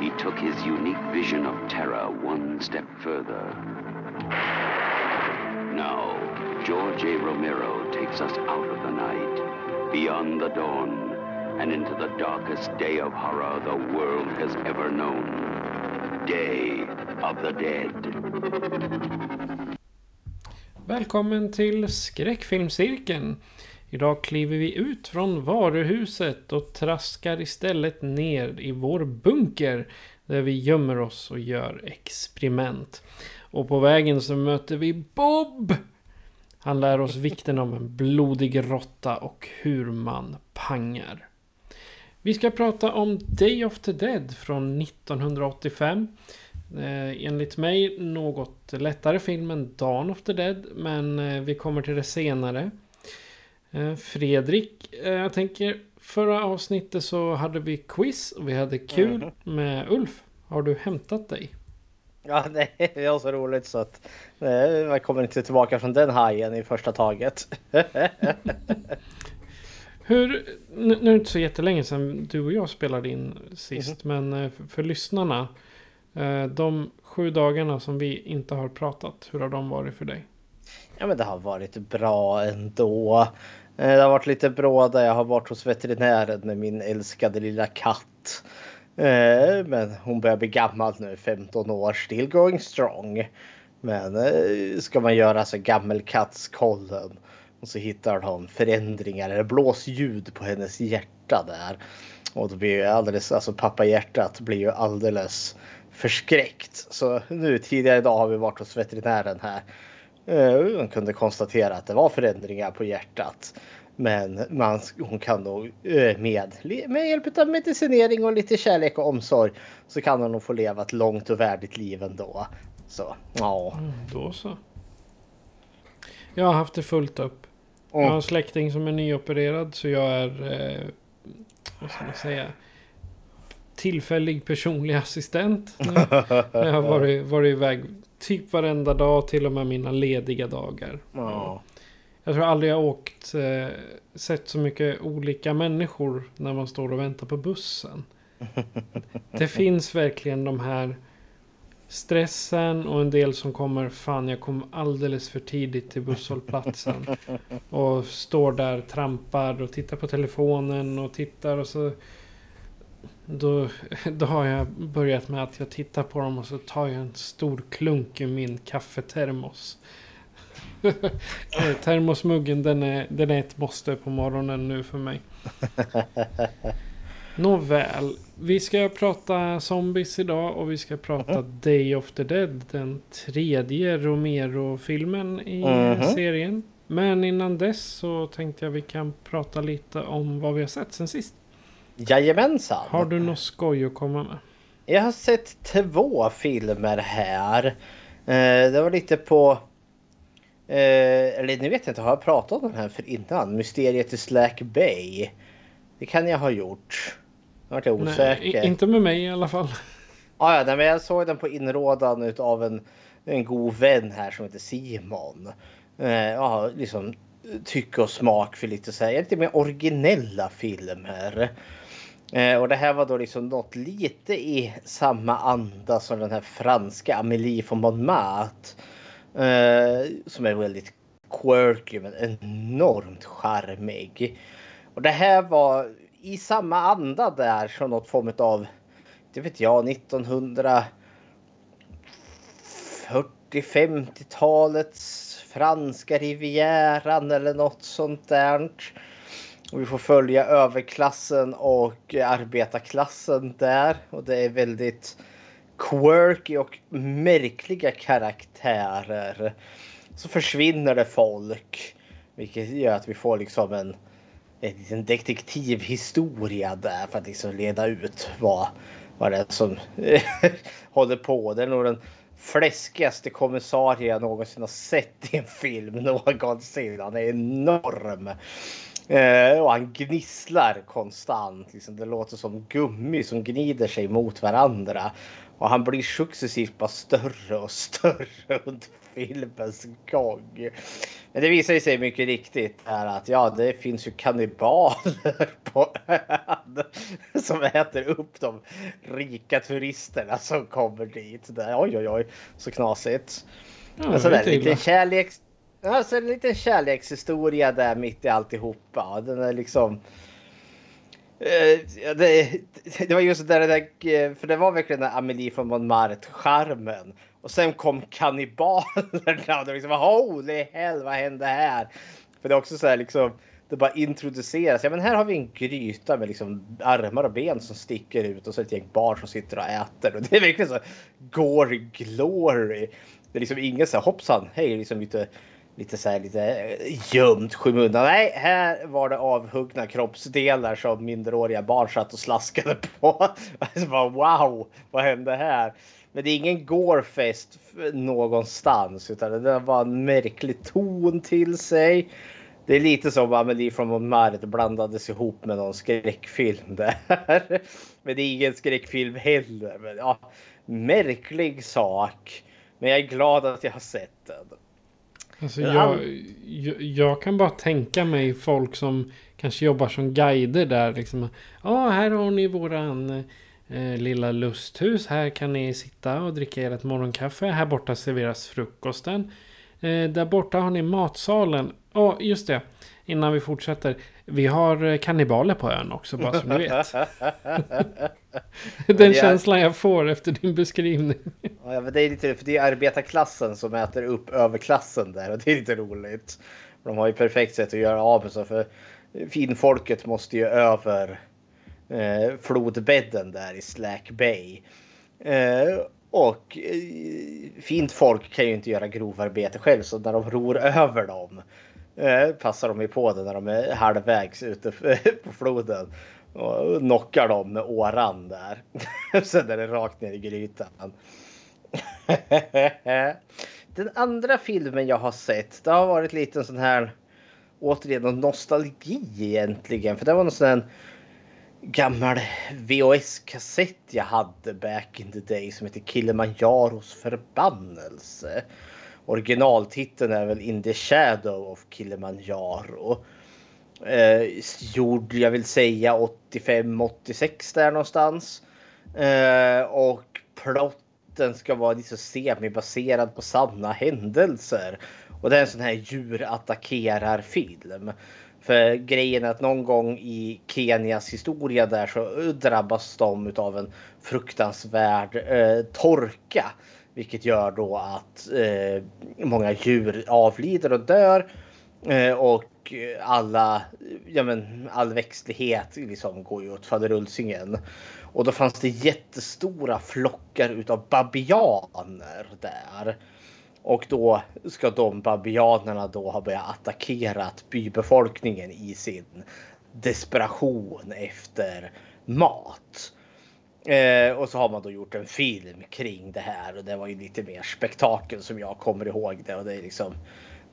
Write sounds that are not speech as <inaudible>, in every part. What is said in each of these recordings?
He took his unique vision of terror one step further. Now, George A. Romero takes us out of the night, beyond the dawn, and into the darkest day of horror the world has ever known. Day of the Dead. Välkommen till skräckfilmscirkeln. Idag kliver vi ut från varuhuset och traskar istället ner i vår bunker. Där vi gömmer oss och gör experiment. Och på vägen så möter vi Bob! Han lär oss vikten av en blodig råtta och hur man pangar. Vi ska prata om Day of the Dead från 1985. Eh, enligt mig något lättare film än Dawn of the Dead. Men eh, vi kommer till det senare. Eh, Fredrik, eh, jag tänker förra avsnittet så hade vi quiz och vi hade kul med Ulf. Har du hämtat dig? Ja, <laughs> det är så roligt så att eh, jag kommer inte tillbaka från den hajen i första taget. <laughs> Hur, nu nu är det inte så jättelänge sedan du och jag spelade in sist. Men eh, för, för lyssnarna. De sju dagarna som vi inte har pratat. Hur har de varit för dig? Ja, men det har varit bra ändå. Eh, det har varit lite bråda. Jag har varit hos veterinären med min älskade lilla katt. Eh, men hon börjar bli gammal nu, 15 år, still going strong. Men eh, ska man göra så gammelkattskollen och så hittar de förändringar eller blåsljud på hennes hjärta där. Och då blir ju alldeles, alltså pappa hjärtat blir ju alldeles förskräckt. Så nu tidigare idag har vi varit hos veterinären här. Eh, Man kunde konstatera att det var förändringar på hjärtat. Men man, hon kan då eh, med, med hjälp av medicinering och lite kärlek och omsorg så kan hon nog få leva ett långt och värdigt liv ändå. Så ja. Då så. Jag har haft det fullt upp. Jag har en släkting som är nyopererad så jag är... Eh, vad ska man säga? Tillfällig personlig assistent. <laughs> Jag har varit, varit iväg typ varenda dag, till och med mina lediga dagar. ja. Jag tror aldrig jag åkt, eh, sett så mycket olika människor när man står och väntar på bussen. <laughs> Det finns verkligen de här stressen och en del som kommer, fan jag kom alldeles för tidigt till busshållplatsen. <laughs> Och står där, trampar och tittar på telefonen och tittar och så... Då, då har jag börjat med att jag tittar på dem och så tar jag en stor klunk ur min kaffetermos. <laughs> Termosmuggen den är, den är ett måste på morgonen nu för mig. <laughs> Nåväl, vi ska prata zombies idag och vi ska prata Day of the Dead. Den tredje Romero-filmen i Mhm. serien. Men innan dess så tänkte jag vi kan prata lite om vad vi har sett sen sist. Jajamensan. Har du något skoj att komma med? Jag har sett två filmer här. Eh, det var lite på... Eh, eller nu vet jag inte, har jag pratat om den här för innan? Mysteriet i Slack Bay. Det kan jag ha gjort. Nu vart jag Nej, osäker. i- inte med mig i alla fall. Ah, ja, nej, men jag såg den på inrådan av en, en god vän här som heter Simon. Eh, ja, liksom tycke och smak för lite så här, lite mer originella filmer. Eh, och det här var då liksom något lite i samma anda som den här franska Amélie von Montmartre. Eh, som är väldigt quirky men enormt charmig. Och det här var i samma anda där som något form av, det vet jag, 1940-50-talets franska rivieran eller något sånt där. Och vi får följa överklassen och arbetarklassen där. Och det är väldigt quirky och märkliga karaktärer. Så försvinner det folk. Vilket gör att vi får liksom en, en detektivhistoria där för att liksom leda ut vad, vad det är som <laughs> håller på. Det är nog den fläskigaste kommissarie jag någonsin har sett i en film <laughs> någonsin. Han är enorm. Eh, och han gnisslar konstant. Liksom. Det låter som gummi som gnider sig mot varandra. Och han blir successivt bara större och <laughs> större under filmens gång. Men det visar sig mycket riktigt är att ja, det finns ju kannibaler <laughs> på ön <laughs> som äter upp de rika turisterna som kommer dit. Där, oj, oj, oj, så knasigt. Ja, alltså, det det är är lite kärleks... Alltså en liten kärlekshistoria där mitt i alltihopa. Den är liksom... Eh, det, det var just det där, det där, eh, för det var verkligen den Amelie från Montmartre-charmen. Och sen kom kannibalerna och det liksom holy hell vad hände här? För det är också så här liksom det bara introduceras. Ja men här har vi en gryta med liksom armar och ben som sticker ut och så ett gäng barn som sitter och äter. Och det är verkligen så gory glory. Det är liksom ingen så här hoppsan, hej liksom lite lite så här lite eh, gömt skymundan. Nej, här var det avhuggna kroppsdelar som minderåriga barn satt och slaskade på. <laughs> Alltså bara, wow, vad hände här? Men det är ingen gårfest någonstans utan det var en märklig ton till sig. Det är lite som Amelie från Montmartre blandades ihop med någon skräckfilm där. <laughs> Men det är ingen skräckfilm heller. Men, ja, märklig sak. Men jag är glad att jag har sett den. Alltså jag, jag, jag kan bara tänka mig folk som kanske jobbar som guider där. Liksom. Ja, här har ni våran eh, lilla lusthus. Här kan ni sitta och dricka ert morgonkaffe. Här borta serveras frukosten. Eh, där borta har ni matsalen. Ja, just det. Innan vi fortsätter. Vi har eh, kannibaler på ön också, bara så ni vet. <laughs> Den är- känslan jag får efter din beskrivning. Ja, men det är lite för det är arbetarklassen som äter upp överklassen där och det är lite roligt. De har ju perfekt sätt att göra av med sig för finfolket måste ju över eh, flodbädden där i Slack Bay. Eh, och eh, fint folk kan ju inte göra grovarbete själv så när de ror över dem eh, passar de ju på det när de är halvvägs ute <laughs> på floden och knockar dem med åran där. <laughs> Sen är det rakt ner i grytan. <laughs> Den andra filmen jag har sett, det har varit lite en sån här återigen nostalgi egentligen. För det var någon sån här gammal VHS-kassett jag hade back in the day som heter Kilimanjaros förbannelse. Originaltiteln är väl In the Shadow of Kilimanjaro. Eh, gjord, jag vill säga 85-86 där någonstans. Eh, och plotten ska vara lite semi-baserad på sanna händelser. Och det är en sån här djur attackerar film. För grejen är att någon gång i Kenias historia där så drabbas de av en fruktansvärd eh, torka. Vilket gör då att eh, många djur avlider och dör. Eh, och alla, ja men all växtlighet liksom går ju åt faderullsingen. Och då fanns det jättestora flockar utav babianer där. Och då ska de babianerna då ha börjat attackera bybefolkningen i sin desperation efter mat. Eh, och så har man då gjort en film kring det här och det var ju lite mer spektakel som jag kommer ihåg det och det är liksom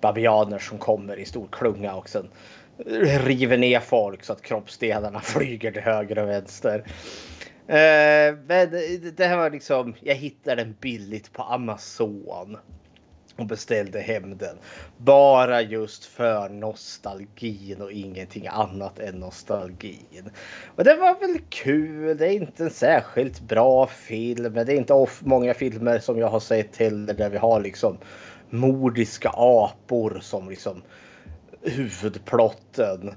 babianer som kommer i stor klunga och sen river ner folk så att kroppsdelarna <laughs> flyger till höger och vänster. Eh, men det här var liksom, jag hittade den billigt på Amazon och beställde hem den. Bara just för nostalgin och ingenting annat än nostalgin. Och det var väl kul. Det är inte en särskilt bra film. Men det är inte off många filmer som jag har sett heller där vi har liksom mordiska apor som liksom huvudplotten.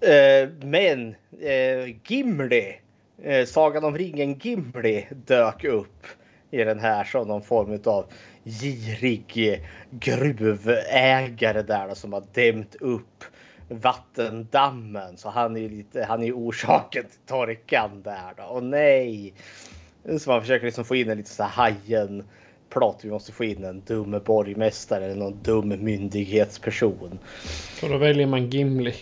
Eh, men eh, Gimli, eh, Sagan om ringen Gimli dök upp i den här som någon form av girig gruvägare där som har dämt upp vattendammen. Så han är lite, han är orsaken till torkan där då. Och nej! Så man försöker liksom få in en lite så här hajen plott. Vi måste få in en dum borgmästare eller någon dum myndighetsperson. Så då väljer man Gimli.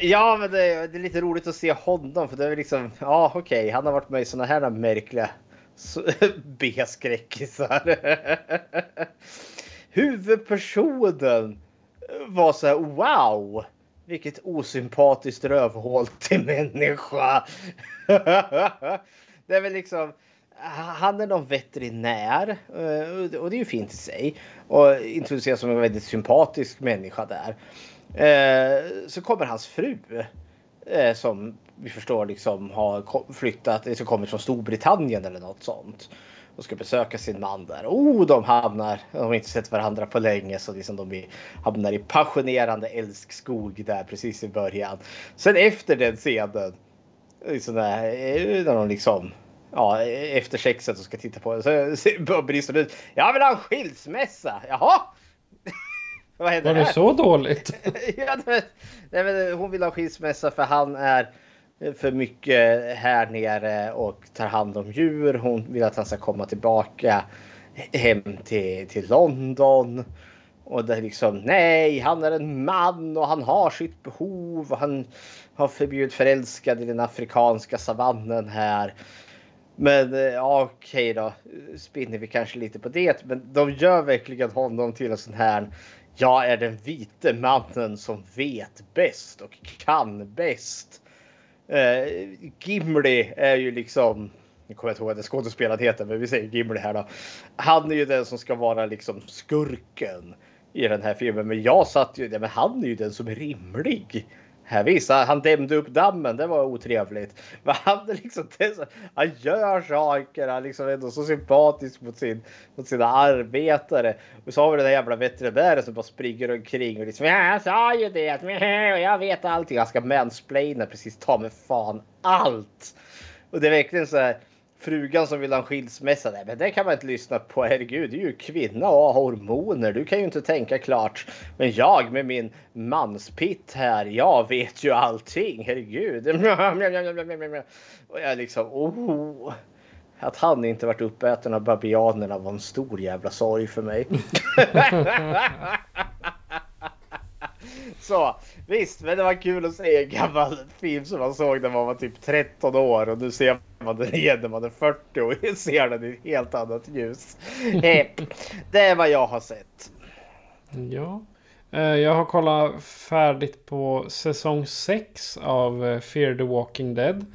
Ja, men det, är- det är lite roligt att se honom för det är väl liksom, ja okej, han har varit med i såna här märkliga <laughs> B-skräckisar. <laughs> Huvudpersonen var så här, wow, vilket osympatiskt rövhål till människa. <laughs> det är väl liksom, han är någon veterinär eh, och det är ju fint i sig och introduceras som en väldigt sympatisk människa där. Eh, så kommer hans fru eh, som vi förstår liksom har flyttat, eller som kommer från Storbritannien eller något sånt och ska besöka sin man där. Oh, de hamnar, de har inte sett varandra på länge så liksom de hamnar i passionerande älskskog där precis i början. Sen efter den scenen, liksom där, eh, när de liksom Ja, efter sexet så ska titta på det så <laughs> brister det ut. Jag vill ha en skilsmässa. Jaha? <laughs> Vad händer Var det här? så dåligt? <laughs> ja, nej, men hon vill ha skilsmässa för han är Eh, för mycket här nere och tar hand om djur. Hon vill att han ska komma tillbaka hem till, till London. Och det är liksom nej, han är en man och han har sitt behov och han har förbjudit förälskad i den afrikanska savannen här. Men eh, ja, okej då, spinner vi kanske lite på det. Men de gör verkligen honom till en sån här. Jag är den vite mannen som vet bäst och kan bäst. Eh, Gimli är ju liksom. Nu kommer jag inte ihåg vad skådespelaren heter, men vi säger Gimli här då. Han är ju den som ska vara liksom skurken i den här filmen. Men jag satt ju, men han är ju den som är rimlig. Här visar han dämde upp dammen, det var otrevligt. <laughs> Men han liksom han gör saker, han liksom är ändå så sympatisk mot, sin, mot sina arbetare. Och så har vi den där jävla veterinären som bara springer omkring och liksom ja, jag sa ju det, <laughs> och jag vet allting. Han ska mansplaina precis ta med fan allt. Och det är verkligen så här frugan som vill ha en skilsmässa. Nej, men det kan man inte lyssna på. Herregud, du är ju kvinna och har hormoner. Du kan ju inte tänka klart. Men jag med min manspitt här, jag vet ju allting. Herregud. <laughs> Och jag liksom, oh. Att han inte varit uppäten av babianerna var en stor jävla sorg för mig. <laughs> <laughs> Så visst, men det var kul att se en gammal film som man såg när man var typ 13 år och nu ser man den igen när man är 40 och <laughs> ser den i ett helt annat ljus. Det är vad jag har sett. Ja. Eh, jag har kollat färdigt på säsong 6 av eh, Fear the Walking Dead.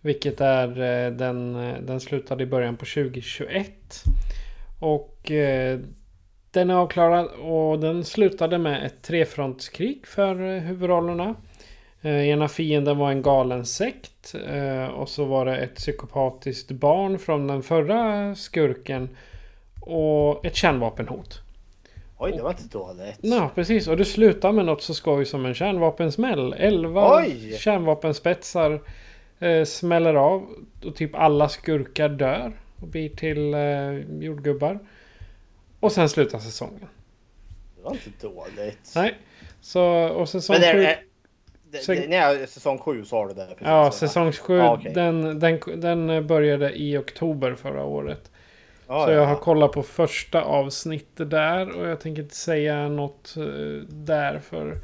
Vilket är eh, den, den slutade i början på 2021. Och den är avklarad och den slutade med ett trefrontskrig för eh, huvudrollerna. Eh, Ena fienden var en galen sekt eh, och så var det ett psykopatiskt barn från den förra skurken. Och ett kärnvapenhot. Oj, det var inte dåligt. Ja, precis. Och det slutar med något så skoj som en kärnvapensmäll. Elva Oj! kärnvapenspetsar eh, smäller av. Och typ alla skurkar dör. Och blir till eh, jordgubbar. Och sen slutar säsongen. Det var inte dåligt. Nej. Så, och säsong Men det är, sju... är, det, det, nej, säsong 7 sa du det. Precis, Ja, säsong sju. Ja, okej. den, den, den började i oktober förra året. Ja, Så ja. jag har kollat på första avsnittet där och jag tänker inte säga något eh, där för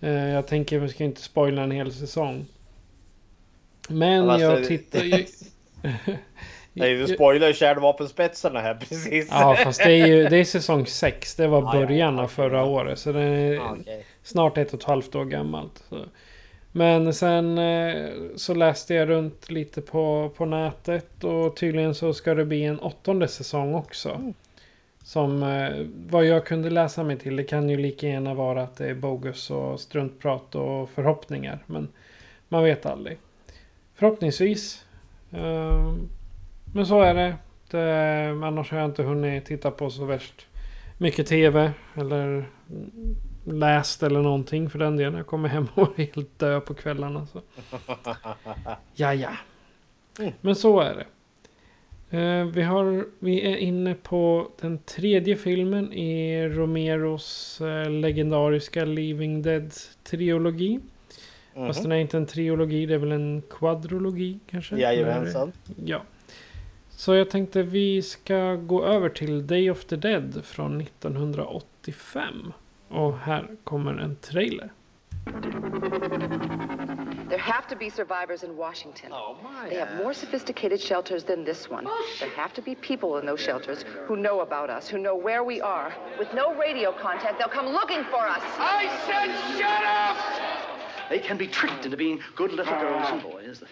eh, jag tänker att vi ska inte spoila en hel säsong. Men Ja, jag alltså, tittar ju... <laughs> <laughs> Nej, du spoilar kärnvapenspetsarna här <laughs> precis. Ja, fast det är ju det är säsong 6. Det var Ja, ja, början ja, av förra året. Så den är okej. snart ett och ett halvt år gammalt. Så. Men sen eh, så läste jag runt lite på, på nätet och tydligen så ska det bli en åttonde säsong också. Som eh, vad jag kunde läsa mig till. Det kan ju lika gärna vara att det är bogus och struntprat och förhoppningar. Men man vet aldrig. Förhoppningsvis. Eh, men så är det. det. Annars har jag inte hunnit titta på så värst mycket tv. Eller läst eller någonting för den delen. Jag kommer hem och är helt dö på kvällarna. Så. <laughs> Ja, ja. Men så är det. Eh, vi, har, vi är inne på den tredje filmen i Romeros eh, legendariska Living Dead-trilogi. Fast den är inte en trilogi, det är väl en kvadrologi kanske? Jajamensan. Ja. Så jag tänkte vi ska gå över till Day of the Dead från 1985. Och här kommer en trailer. There have to be survivors in Washington. Oh, my. They have more sophisticated shelters than this one. There have to be people in those shelters who know about us, who know where we are. With no radio contact, they'll come looking for us. I said shut up! They can be tricked into being good little girls and boys.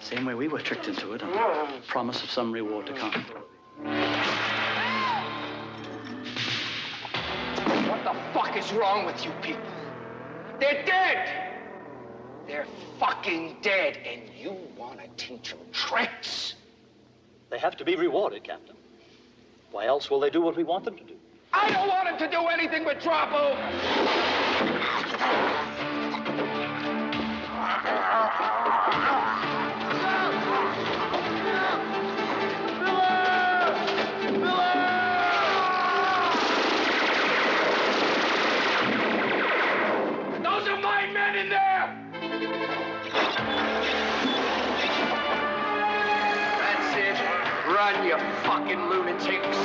The same way we were tricked into it on the promise of some reward to come. What the fuck is wrong with you people? They're dead! They're fucking dead, and you want to teach them tricks? They have to be rewarded, Captain. Why else will they do what we want them to do? I don't want them to do anything but drop over! Fucking lunatics.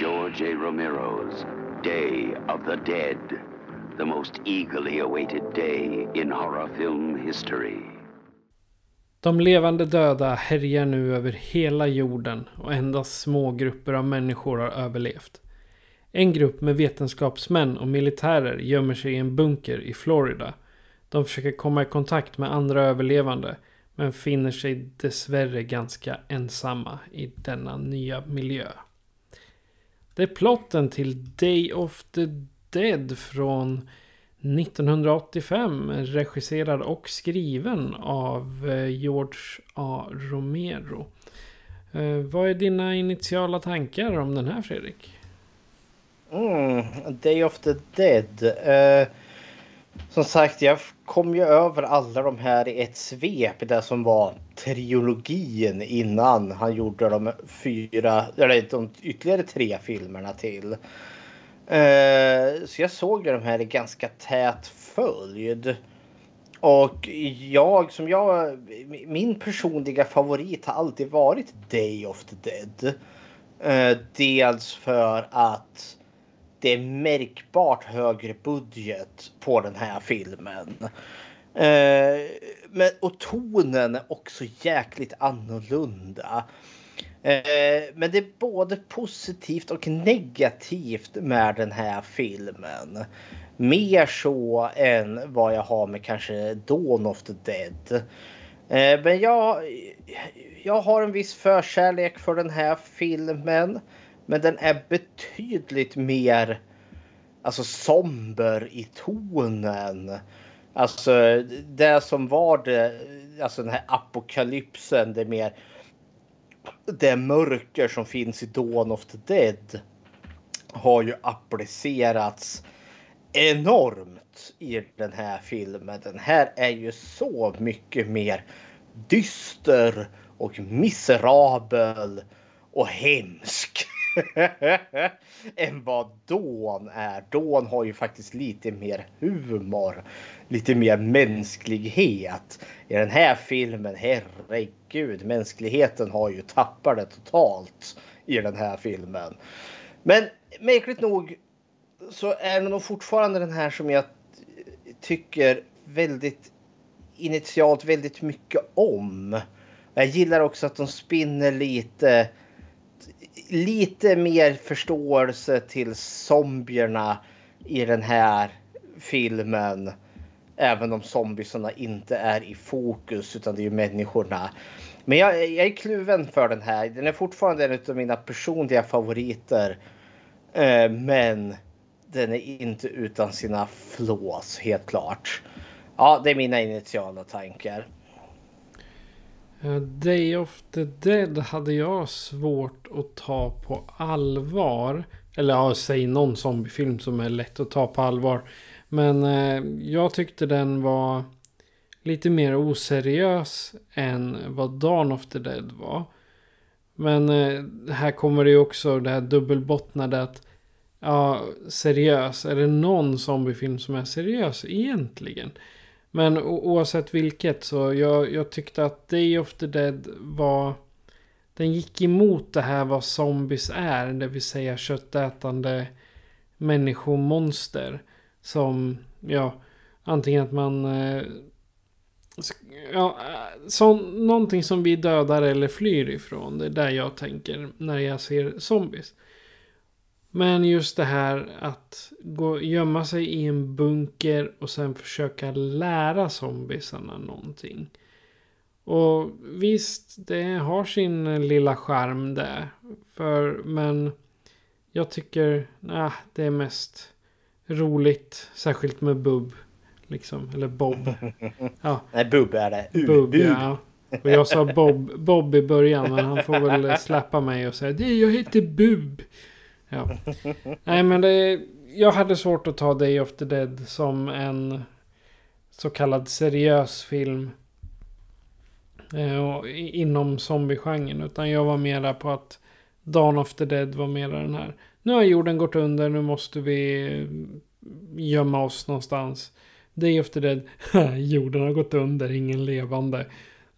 George A. Romero's Day of the Dead, the most eagerly awaited day in horror film history. De levande döda härjar nu över hela jorden och endast små grupper av människor har överlevt. En grupp med vetenskapsmän och militärer gömmer sig i en bunker i Florida. De försöker komma i kontakt med andra överlevande men finner sig dessvärre ganska ensamma i denna nya miljö. Det är plotten till Day of the Dead från 1985. Regisserad och skriven av eh, George A. Romero. Eh, vad är dina initiala tankar om den här Fredrik? Mm, Day of the Dead. Uh, som sagt, jag kom ju över alla de här i ett svep. Det som var trilogin innan han gjorde de fyra, eller de ytterligare tre filmerna till. Eh, så jag såg ju de här i ganska tät följd. Och jag som jag, min personliga favorit har alltid varit Day of the Dead. Eh, dels för att det är märkbart högre budget på den här filmen. Eh, men, och tonen är också jäkligt annorlunda. Eh, men det är både positivt och negativt med den här filmen. Mer så än vad jag har med kanske Dawn of the Dead. Eh, men jag, jag har en viss förkärlek för den här filmen. Men den är betydligt mer alltså somber i tonen. Alltså det som var det, alltså den här apokalypsen, det mer det mörker som finns i Dawn of the Dead har ju applicerats enormt i den här filmen. Den här är ju så mycket mer dyster och miserabel och hemsk. <laughs> än vad Dawn är. Dawn har ju faktiskt lite mer humor. Lite mer mänsklighet. I den här filmen, herregud, mänskligheten har ju tappat det totalt i den här filmen. Men märkligt nog så är det nog fortfarande den här som jag tycker väldigt initialt väldigt mycket om. Jag gillar också att de spinner lite lite mer förståelse till zombierna i den här filmen. Även om zombiesarna inte är i fokus utan det är ju människorna. Men jag, jag är kluven för den här. Den är fortfarande en av mina personliga favoriter. Eh, men den är inte utan sina flås helt klart. Ja, det är mina initiala tankar. Eh, Day of the Dead hade jag svårt att ta på allvar. Eller ja, säg någon zombiefilm som är lätt att ta på allvar. Men eh, jag tyckte den var lite mer oseriös än vad Dawn of the Dead var. Men eh, här kommer det ju också det här dubbelbottnade att ja, seriös. Är det någon zombiefilm som är seriös egentligen? Men oavsett vilket så jag, jag tyckte att Day of the Dead var... Den gick emot det här vad zombies är. Det vill säga köttätande människomonster. Som, ja, antingen att man... Eh, ja, eh, så, någonting som vi dödar eller flyr ifrån. Det är där jag tänker när jag ser zombies. Men just det här att gå, gömma sig i en bunker och sen försöka lära zombiesarna någonting. Och visst, det har sin lilla charm där. För, men jag tycker nah, det är mest roligt. Särskilt med Bub. Liksom, eller Bob. <laughs> Ja. Nej, Bub är det. U, Bub, U. ja. Och jag sa Bob, Bob i början, men han får väl släppa mig och säga det jag heter Bub. Ja. Nej men det, jag hade svårt att ta Day of the Dead som en så kallad seriös film. Eh, inom zombiegenren. Utan jag var mera på att Dawn of the Dead var mera den här. Nu har jorden gått under, nu måste vi eh, gömma oss någonstans. Day of the Dead, <laughs> jorden har gått under, ingen levande.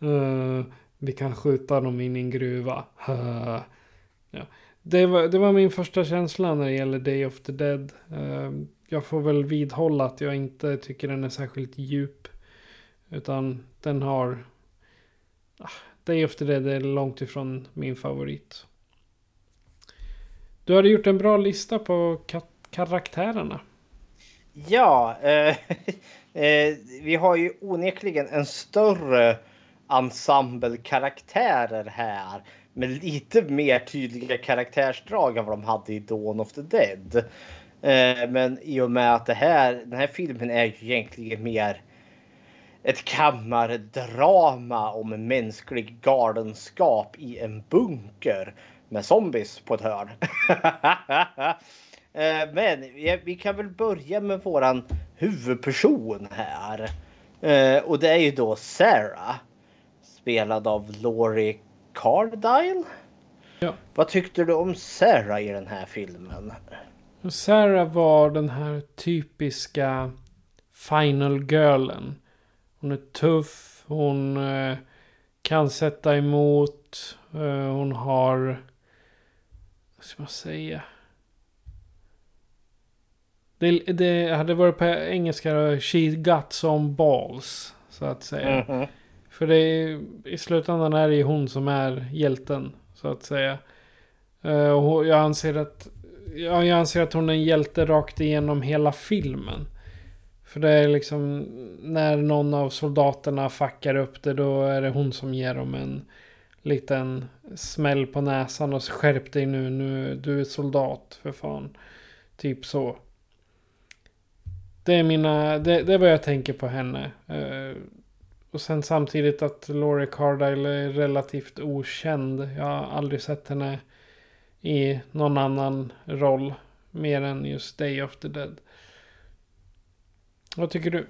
Uh, vi kan skjuta dem in i en gruva. Uh, <laughs> ja. Det var, det var min första känsla när det gäller Day of the Dead. Ehm, jag får väl vidhålla att jag inte tycker den är särskilt djup. Utan den har... Ah, Day of the Dead är långt ifrån min favorit. Du hade gjort en bra lista på karaktärerna. Ja, eh, <laughs> eh, vi har ju onekligen en större ensemble karaktärer här med lite mer tydliga karaktärsdrag än vad de hade i Dawn of the Dead. Eh, men i och med att det här, den här filmen är ju egentligen mer ett kammardrama om mänsklig galenskap i en bunker med zombies på ett hörn. <laughs> Eh, men vi kan väl börja med våran huvudperson här. Eh, och det är ju då Sarah. Spelad av Laurie Cardile. Ja. Vad tyckte du om Sarah i den här filmen? Sarah var den här typiska final girlen. Hon är tuff, hon eh, kan sätta emot, eh, hon har... Vad ska man säga? Det, det hade varit på engelska She got some balls. Så att säga. Mm -hmm. För det är, i slutändan är det ju hon som är hjälten. Så att säga. Eh, och jag anser att ja, jag anser att hon är en hjälte rakt igenom hela filmen. För det är liksom när någon av soldaterna fuckar upp det då är det hon som ger dem en liten smäll på näsan och skärp dig nu, nu du är soldat för fan. Typ så. Det är mina, det, det är vad jag tänker på henne. Eh, och sen samtidigt att Laurie Cardile är relativt okänd. Jag har aldrig sett henne i någon annan roll. Mer än just Day of the Dead. Vad tycker du?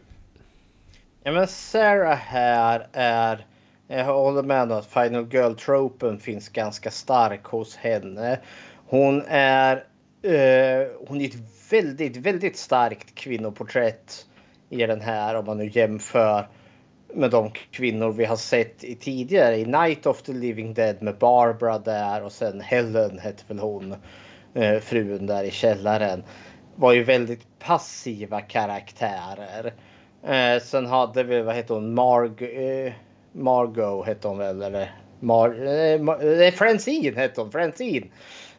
Ja men Sarah här är... Jag håller med om att Final Girl-tropen finns ganska stark hos henne. Hon är... Uh, hon är ett väldigt, väldigt starkt kvinnoporträtt i den här om man nu jämför med de kvinnor vi har sett i tidigare i Night of the Living Dead med Barbara där och sen Helen hette väl hon eh, frun där i källaren var ju väldigt passiva karaktärer. Eh, sen hade vi, vad heter hon, Marg, eh, Margot hette hon väl eller Mar, eh, Mar, eh, Francine hette hon, Francine.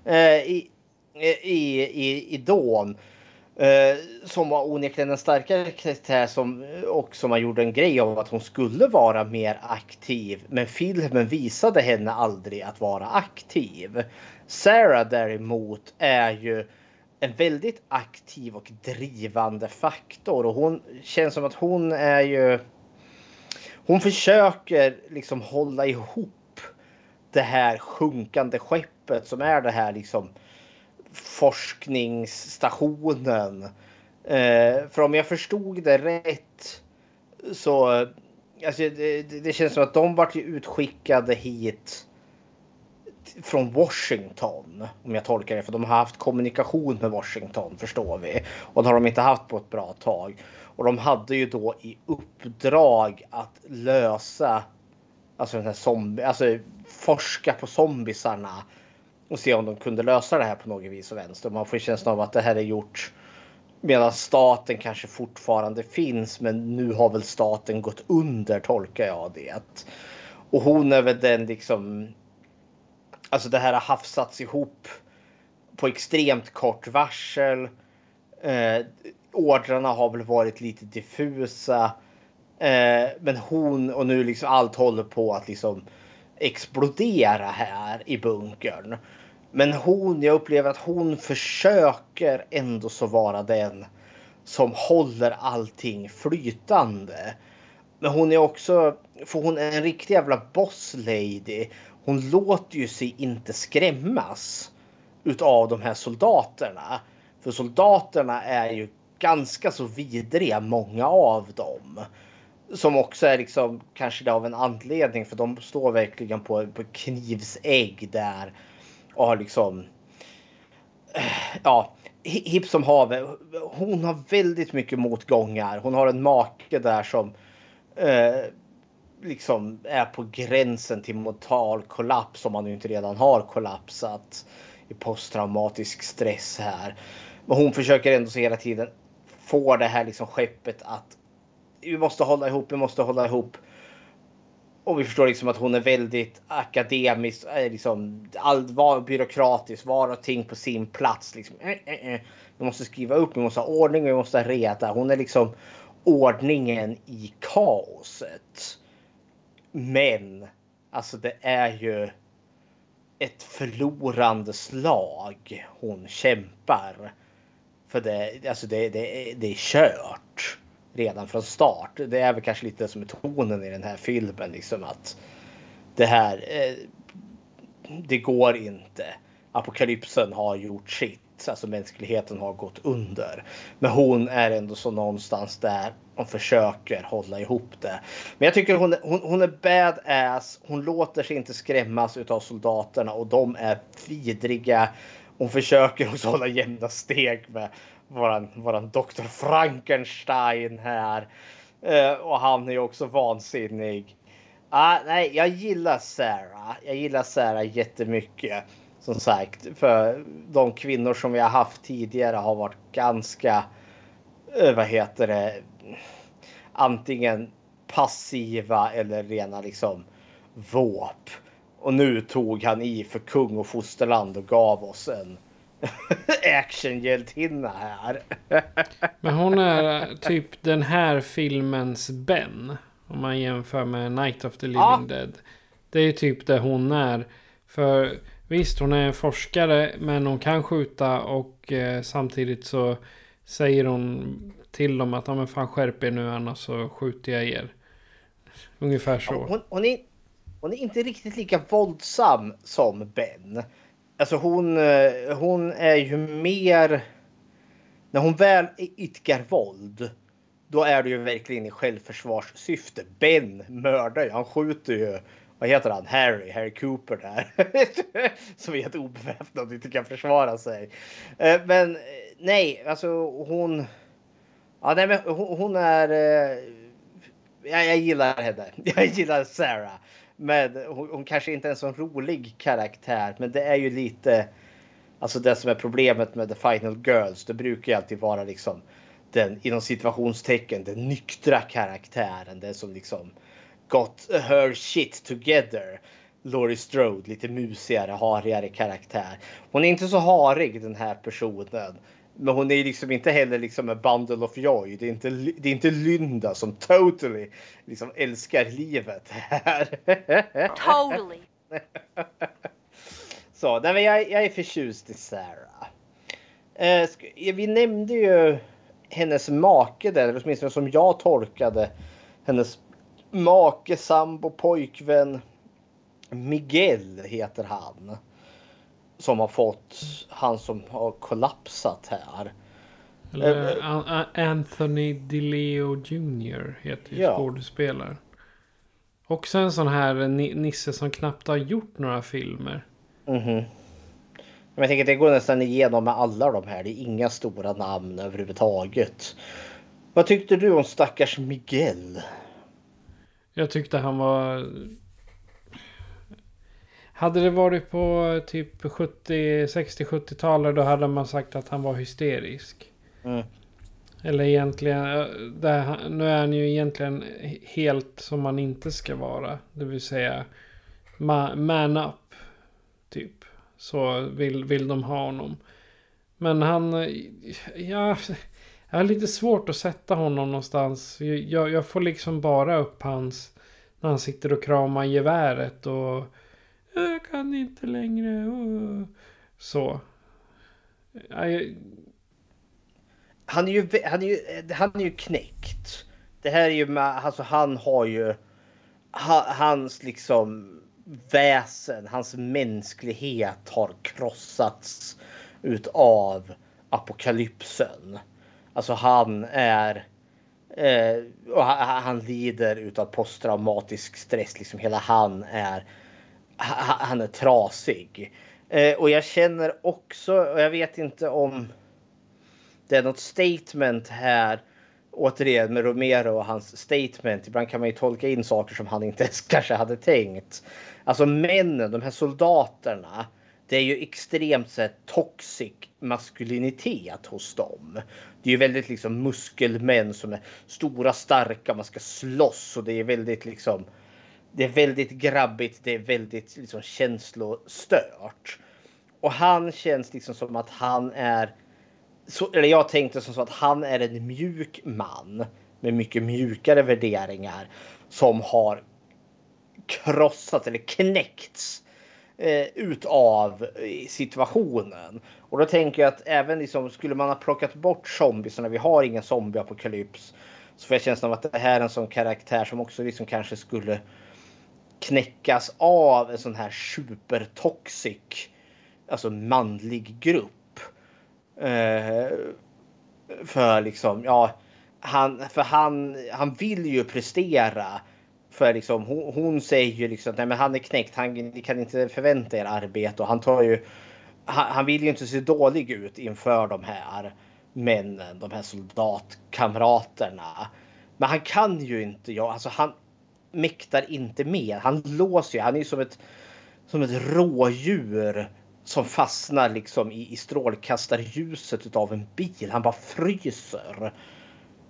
Eh, i, eh, i, i, i Dawn. Eh, som var onekligen en starkare karaktär som, eh, och som man gjorde en grej av att hon skulle vara mer aktiv. Men filmen visade henne aldrig att vara aktiv. Sarah däremot är ju en väldigt aktiv och drivande faktor och hon känns som att hon är ju. Hon försöker liksom hålla ihop det här sjunkande skeppet som är det här liksom forskningsstationen. Eh, för om jag förstod det rätt så alltså, det, det känns som att de vart utskickade hit från Washington om jag tolkar det för de har haft kommunikation med Washington förstår vi. Och det har de inte haft på ett bra tag. Och de hade ju då i uppdrag att lösa alltså den här zombie, alltså forska på zombisarna och se om de kunde lösa det här på något vis och vänster. Man får känslan av att det här är gjort medan staten kanske fortfarande finns. Men nu har väl staten gått under tolkar jag det. Och hon är väl den liksom. Alltså det här har hafsats ihop på extremt kort varsel. Eh, ordrarna har väl varit lite diffusa. Eh, men hon och nu liksom allt håller på att liksom explodera här i bunkern. Men hon, jag upplever att hon försöker ändå så vara den som håller allting flytande. Men hon är också, för hon är en riktig jävla boss lady. Hon låter ju sig inte skrämmas utav de här soldaterna. För soldaterna är ju ganska så vidriga, många av dem. Som också är liksom kanske det av en anledning för de står verkligen på, på knivsägg där. Och har liksom. Eh, ja, hipp som havet. Hon har väldigt mycket motgångar. Hon har en make där som. Eh, liksom är på gränsen till mental kollaps om man inte redan har kollapsat i posttraumatisk stress här. Men hon försöker ändå så hela tiden få det här liksom skeppet att vi måste hålla ihop, vi måste hålla ihop. Och vi förstår liksom att hon är väldigt akademisk, eh, liksom allt var, byråkratisk, var och ting på sin plats. Liksom. Eh, eh, eh. Vi måste skriva upp, vi måste ha ordning, vi måste ha reda. Hon är liksom ordningen i kaoset. Men alltså det är ju ett förlorande slag hon kämpar. För det, alltså det, det, det är kört redan från start. Det är väl kanske lite som är tonen i den här filmen. Liksom att det här, eh, det går inte. Apokalypsen har gjort sitt. Alltså mänskligheten har gått under. Men hon är ändå så någonstans där och försöker hålla ihop det. Men jag tycker hon, hon, hon är badass. Hon låter sig inte skrämmas utav soldaterna och de är vidriga. Hon försöker också hålla jämna steg med våran, våran doktor Frankenstein här. Uh, och han är ju också vansinnig. Ah, nej, jag gillar Sarah. Jag gillar Sarah jättemycket. Som sagt, för de kvinnor som vi har haft tidigare har varit ganska, eh, vad heter det, antingen passiva eller rena liksom våp. Och nu tog han i för kung och fosterland och gav oss en <laughs> actionhjältinna här. <laughs> Men hon är typ den här filmens Ben. Om man jämför med Night of the Living ja. Dead. Det är typ det hon är. För visst, hon är en forskare. Men hon kan skjuta och eh, samtidigt så säger hon till dem att ja, men fan skärp er nu annars så skjuter jag er. Ungefär så. Hon, hon, är, hon är inte riktigt lika våldsam som Ben. Alltså hon, eh, hon är ju mer... När hon väl idkar våld. Då är det ju verkligen i självförsvarssyfte. Ben mördar ju. Han skjuter ju. Vad heter han? Harry. Harry Cooper där. <laughs> Som är helt obeväpnad och inte kan försvara sig. Eh, men eh, nej, alltså hon... Ja, nej, men hon är... Jag, jag gillar henne. <laughs> Jag gillar Sarah med, hon, hon, kanske inte är en sån rolig karaktär. Men det är ju lite. Alltså det som är problemet med The Final Girls. Det brukar ju alltid vara liksom den inom situationstecken den nyktra karaktären. Den som liksom got her shit together. Laurie Strode, lite musigare, harigare karaktär. Hon är inte så harig den här personen. Men hon är liksom inte heller liksom en bundle of joy. Det är inte, det är inte Lynda som totally liksom älskar livet här. Totally. <laughs> Så, nej, men jag, jag är förtjust i Sarah. Eh, vi nämnde ju hennes make där, eller åtminstone som jag tolkade hennes make, sambo, pojkvän. Miguel heter han som har fått han som har kollapsat här. Eller A- Anthony DeLeo Jr. heter ju Ja. skådespelaren. Också en sån här ni- nisse som knappt har gjort några filmer. Mhm. Men jag tänker att det går nästan igenom med alla de här. Det är inga stora namn överhuvudtaget. Vad tyckte du om stackars Miguel? Jag tyckte han var... Hade det varit på typ 70, 60, 70-talet då hade man sagt att han var hysterisk. Mm. Eller egentligen, eh, han- nu är han ju egentligen helt som man inte ska vara. Det vill säga ma, man up. Typ. Så vill, vill de ha honom. Men han, eh, ja, <laughs> jag har lite svårt att sätta honom någonstans. Jag, jag får liksom bara upp hans, när han sitter och kramar geväret och jag kan inte längre. Så. I... Han är ju, han är ju, han är ju knäckt. Det här är ju med, alltså han har ju ha, hans liksom väsen, hans mänsklighet har krossats utav apokalypsen. Alltså han är eh, och han, lider utav posttraumatisk stress. Liksom hela han är han är trasig. Eh, och jag känner också, och jag vet inte om det är något statement här. Återigen med Romero och hans statement. Ibland kan man ju tolka in saker som han inte ens <laughs> kanske hade tänkt. Alltså männen, de här soldaterna. Det är ju extremt så här, toxic maskulinitet hos dem. Det är ju väldigt liksom muskelmän som är stora, starka, man ska slåss och det är väldigt liksom. Det är väldigt grabbigt, det är väldigt liksom känslostört. Och han känns liksom som att han är så, eller jag tänkte som så att han är en mjuk man med mycket mjukare värderingar som har krossat eller knäckts eh, utav eh, situationen. Och då tänker jag att även liksom, skulle man ha plockat bort zombiesarna, vi har ingen zombieapokalyps, så får jag känslan av att det här är en sån karaktär som också liksom kanske skulle knäckas av en sån här supertoxic, alltså manlig grupp. Eh, för liksom, ja, han, för han, han vill ju prestera. För liksom, hon, hon säger ju liksom, att men han är knäckt, han ni kan inte förvänta er arbete. Och han tar ju, han, han vill ju inte se dålig ut inför de här männen, de här soldatkamraterna. Men han kan ju inte, ja, alltså han mäktar inte med. Han låser ju, han är ju som ett, som ett rådjur som fastnar liksom i, i strålkastarljuset utav en bil. Han bara fryser.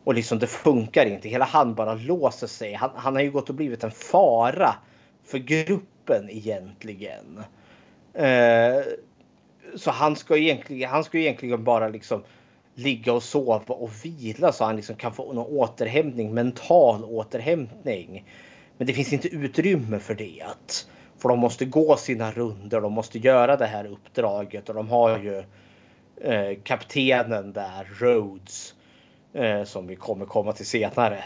Och liksom det funkar inte. Hela han bara låser sig. Han, han har ju gått och blivit en fara för gruppen egentligen. Eh, så han ska egentligen, han ska egentligen bara liksom ligga och sova och vila så han liksom kan få någon återhämtning, mental återhämtning. Men det finns inte utrymme för det. För de måste gå sina runder, de måste göra det här uppdraget och de har ju eh, kaptenen där, Rhodes, eh, som vi kommer komma till senare,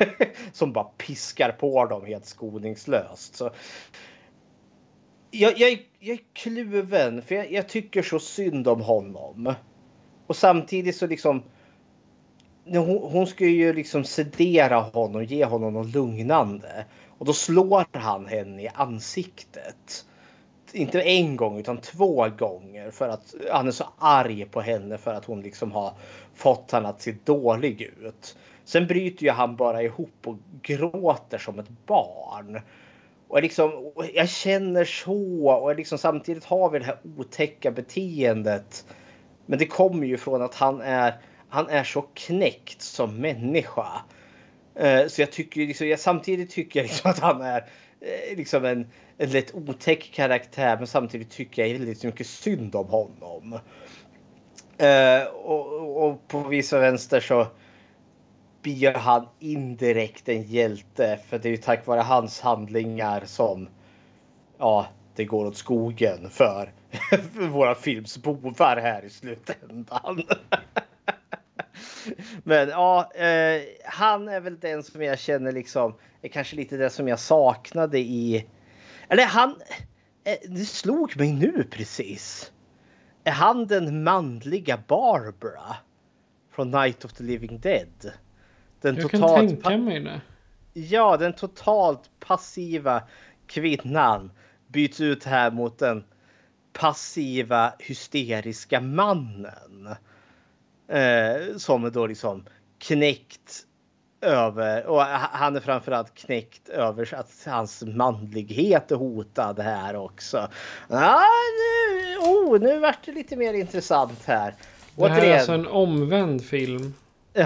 <laughs> som bara piskar på dem helt skoningslöst. Så jag, jag, är- jag är kluven, för jag, jag tycker så synd om honom. Och samtidigt så liksom hon, hon ska ju liksom sedera honom, ge honom något lugnande. Och då slår han henne i ansiktet. Inte en gång utan två gånger för att han är så arg på henne för att hon liksom har fått honom att se dålig ut. Sen bryter ju han bara ihop och gråter som ett barn. Och jag liksom, jag känner så och liksom samtidigt har vi det här otäcka beteendet. Men det kommer ju från att han är, han är så knäckt som människa. Eh, så jag tycker liksom, jag, samtidigt tycker jag liksom att han är eh, liksom en, en lätt otäck karaktär men samtidigt tycker jag väldigt mycket synd om honom. Eh, och, och på vissa vänster så blir han indirekt en hjälte för det är ju tack vare hans handlingar som ja, det går åt skogen för, <laughs> för våra films bovar här i slutändan. <laughs> <laughs> Men ja, eh, han är väl den som jag känner liksom är kanske lite det som jag saknade i. Eller han. Eh, det slog mig nu precis. Är han den manliga Barbara? från Night of the Living Dead. Den jag kan tänka mig det. Ja, den totalt passiva kvinnan byts ut här mot den passiva hysteriska mannen. Eh, som är då liksom knäckt över och han är framförallt knäckt över att hans manlighet är hotad här också. Ah, nu, oh, nu vart det lite mer intressant här. Det här är alltså en omvänd film. <laughs>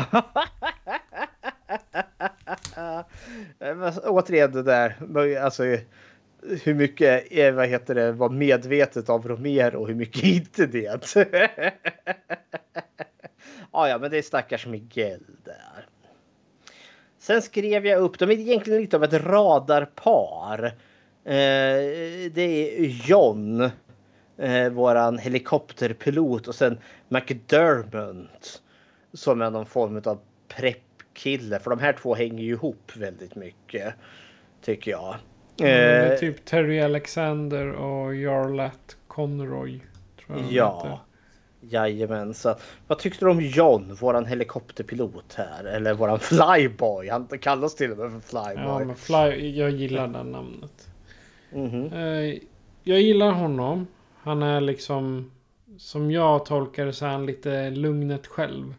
Återigen det där, alltså hur mycket är, vad heter det, var medvetet av Romero och hur mycket <laughs> inte det. Ah, ja, men det är stackars Miguel där. Sen skrev jag upp, de är egentligen lite av ett radarpar. Eh, det är John, eh, våran helikopterpilot och sen McDermott som är någon form av preppkille. För de här två hänger ju ihop väldigt mycket tycker jag. Mm, eh, typ Terry Alexander och Jarlath Conroy. Tror jag ja. Jajamensan. Vad tyckte du om John, våran helikopterpilot här? Eller våran flyboy. Han kallas till och med för flyboy. Ja, men fly, jag gillar det namnet. Mm -hmm. Jag gillar honom. Han är liksom, som jag tolkar det så är han lite lugnet själv.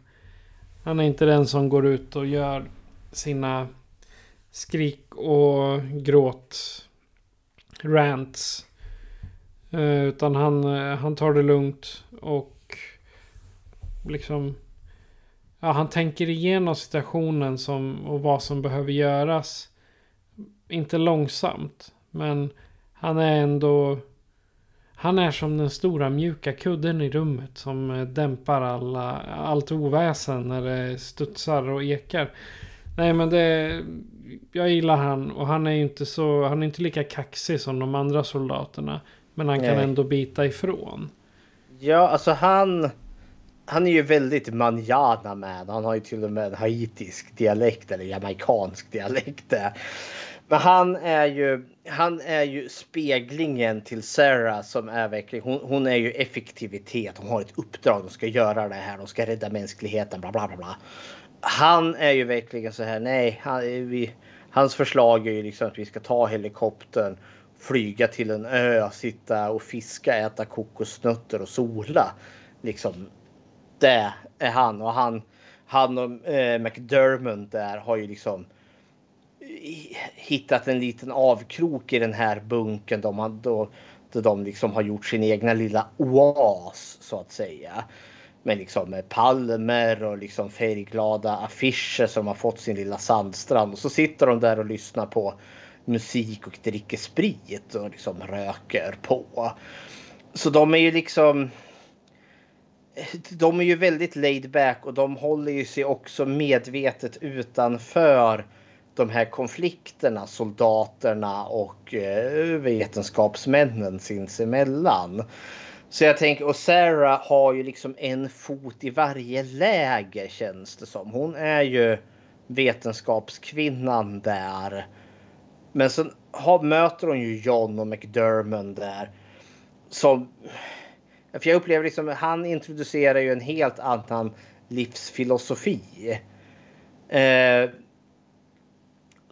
Han är inte den som går ut och gör sina skrik och gråt rants. Eh, utan han, han tar det lugnt och liksom... Ja, han tänker igenom situationen som, och vad som behöver göras. Inte långsamt, men han är ändå... Han är som den stora mjuka kudden i rummet som eh, dämpar alla, allt oväsen när det studsar och ekar. Nej men det... Jag gillar han och han är inte så... Han är inte lika kaxig som de andra soldaterna. Men han Nej. kan ändå bita ifrån. Ja, alltså han han är ju väldigt manjana med. Han har ju till och med en haitisk dialekt eller jamaikansk dialekt. Men han är ju, han är ju speglingen till Sarah som är verkligen, hon, hon, är ju effektivitet. Hon har ett uppdrag, de ska göra det här, de ska rädda mänskligheten, bla bla bla. bla. Han är ju verkligen så här, nej, han, vi, hans förslag är ju liksom att vi ska ta helikoptern, flyga till en ö, sitta och fiska, äta kokosnötter och sola. Liksom det är han och han, han och eh, McDermott där har ju liksom hittat en liten avkrok i den här bunken. De har, då, då de liksom har gjort sin egna lilla oas så att säga. Med liksom eh, palmer och liksom färgglada affischer som har fått sin lilla sandstrand. Och så sitter de där och lyssnar på musik och dricker sprit och liksom röker på. Så de är ju liksom de är ju väldigt laid back och de håller ju sig också medvetet utanför de här konflikterna, soldaterna och eh, vetenskapsmännen sinsemellan. Så jag tänker, och Sarah har ju liksom en fot i varje läger känns det som. Hon är ju vetenskapskvinnan där. Men sen har, möter hon ju John och McDermott där. Som för jag upplever liksom han introducerar ju en helt annan livsfilosofi. Eh,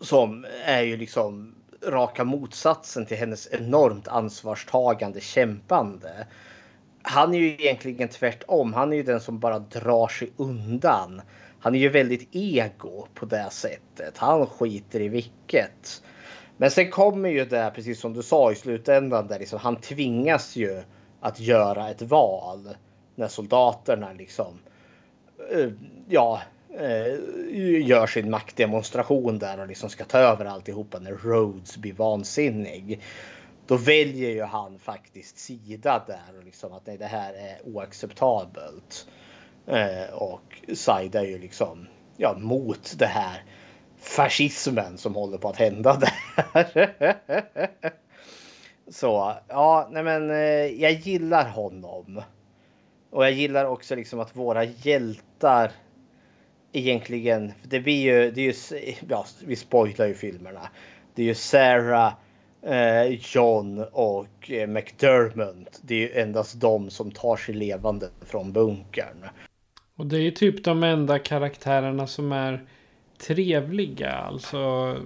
som är ju liksom raka motsatsen till hennes enormt ansvarstagande kämpande. Han är ju egentligen tvärtom. Han är ju den som bara drar sig undan. Han är ju väldigt ego på det sättet. Han skiter i vilket. Men sen kommer ju det, precis som du sa i slutändan, där liksom, han tvingas ju att göra ett val när soldaterna liksom eh, ja, eh, gör sin maktdemonstration där och liksom ska ta över alltihopa när Rhodes blir vansinnig. Då väljer ju han faktiskt sida där och liksom att nej, det här är oacceptabelt. Eh, och är ju liksom ja, mot det här fascismen som håller på att hända där. <laughs> Så ja, nej men eh, jag gillar honom. Och jag gillar också liksom att våra hjältar egentligen, det blir ju, det är ju, ja, vi spoilar ju filmerna. Det är ju Sarah, eh, John och eh, McDermott. Det är ju endast de som tar sig levande från bunkern. Och det är ju typ de enda karaktärerna som är trevliga. Alltså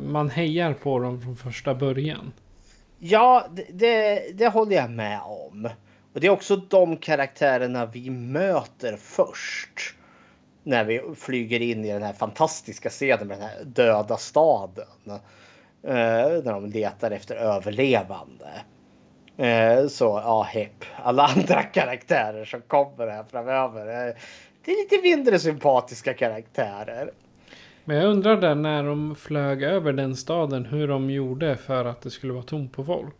man hejar på dem från första början. Ja, det, det, det håller jag med om. Och det är också de karaktärerna vi möter först. När vi flyger in i den här fantastiska scenen med den här döda staden. Eh, när de letar efter överlevande. Eh, så ja, hepp. Alla andra <laughs> karaktärer som kommer här framöver. Eh, det är lite mindre sympatiska karaktärer. Men jag undrar där när de flög över den staden hur de gjorde för att det skulle vara tomt på folk.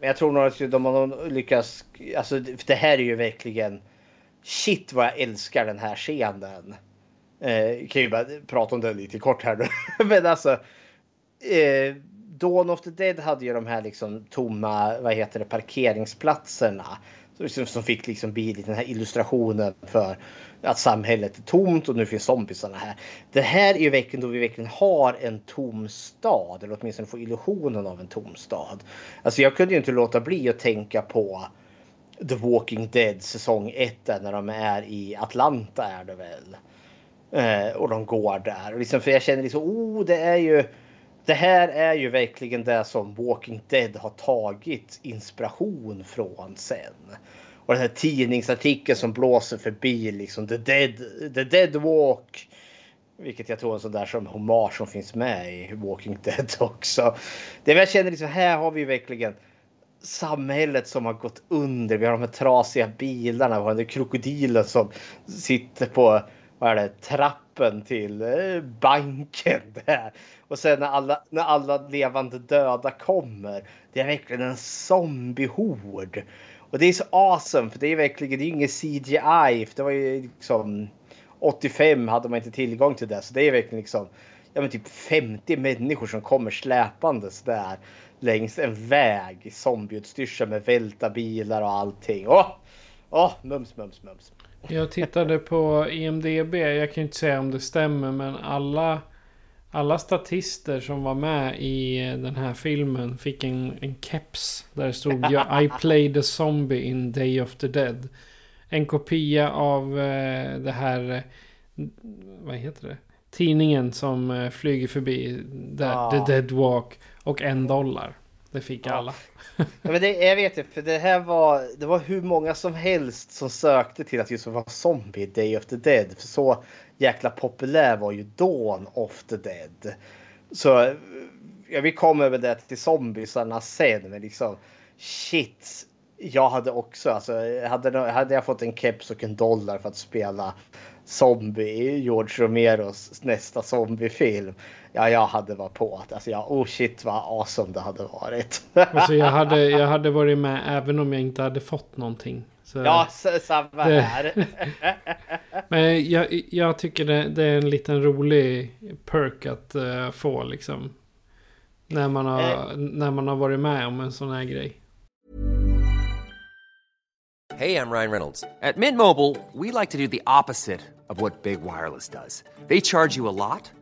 Men jag tror nog att de har lyckats. Alltså det här är ju verkligen. Shit vad jag älskar den här scenen. Eh, kan ju bara prata om den lite kort här nu. <laughs> Men alltså. Eh, Dawn of the Dead hade ju de här liksom tomma, vad heter det, parkeringsplatserna. Som, liksom, som fick liksom bli den här illustrationen för att samhället är tomt och nu finns zombiesarna här. Det här är ju veckan då vi verkligen har en tom stad eller åtminstone får illusionen av en tom stad. Alltså jag kunde ju inte låta bli att tänka på The Walking Dead säsong 1 när de är i Atlanta är det väl. Eh, och de går där. Och liksom, för jag känner liksom, oh det är ju det här är ju verkligen det som Walking Dead har tagit inspiration från sen. Och den här tidningsartikeln som blåser förbi liksom The Dead, the dead Walk. Vilket jag tror är en sån där som hommage som finns med i Walking Dead <laughs> också. Det jag känner liksom här har vi verkligen samhället som har gått under. Vi har de här trasiga bilarna. Vi har den krokodilen som sitter på vad är det, trappen till eh, banken där. Och sen när alla, när alla levande döda kommer. Det är verkligen en zombiehord. Och det är så awesome för det är verkligen, det är inget CGI. För det var ju liksom 85 hade man inte tillgång till det. Så det är verkligen liksom ja, men typ 50 människor som kommer släpandes där längs en väg i zombieutstyrsel med välta bilar och allting. Åh, åh, mums, mums, mums. Jag tittade på IMDB. Jag kan inte säga om det stämmer men alla alla statister som var med i den här filmen fick en, en keps. Där det stod I played a zombie in Day of the Dead. En kopia av eh, det här... Eh, vad heter det? Tidningen som eh, flyger förbi. Där, ah. The Dead Walk. Och en dollar. Det fick ja. alla. ja, men det, jag vet inte, för det här var, det var hur många som helst som sökte till att just vara zombie Day of the Dead. För så jäkla populär var ju Dawn of the Dead. Så ja, vi kommer väl det till zombiesarna sen, men liksom shit. Jag hade också, alltså hade, hade jag fått en keps och en dollar för att spela zombie i George Romeros nästa zombiefilm. Ja, jag hade varit på att alltså, ja, oh shit vad awesome det hade varit. <laughs> alltså, jag, hade, jag hade varit med även om jag inte hade fått någonting. Så ja, samma det... här. <laughs> Men jag, jag tycker det, det, är en liten rolig perk att uh, få liksom. När man, har, eh. när man har varit med om en sån här grej. Hej, jag Ryan Reynolds. At Mint Mobile, we like to do the opposite of what Big Wireless does. They charge you a lot.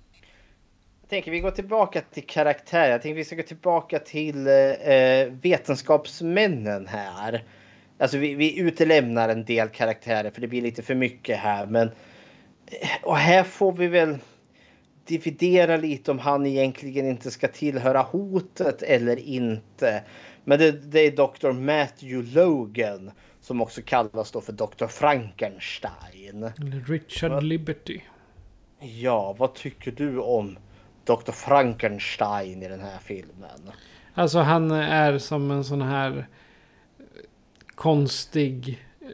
Tänker vi går tillbaka till karaktär. Jag tänker vi ska gå tillbaka till eh, vetenskapsmännen här. Alltså vi, vi utelämnar en del karaktärer för det blir lite för mycket här. Men eh, och här får vi väl dividera lite om han egentligen inte ska tillhöra hotet eller inte. Men det, det är Dr. Matthew Logan som också kallas då för Dr. Frankenstein. Richard Liberty. Ja, vad tycker du om Dr. Frankenstein i den här filmen. Alltså han är som en sån här konstig eh,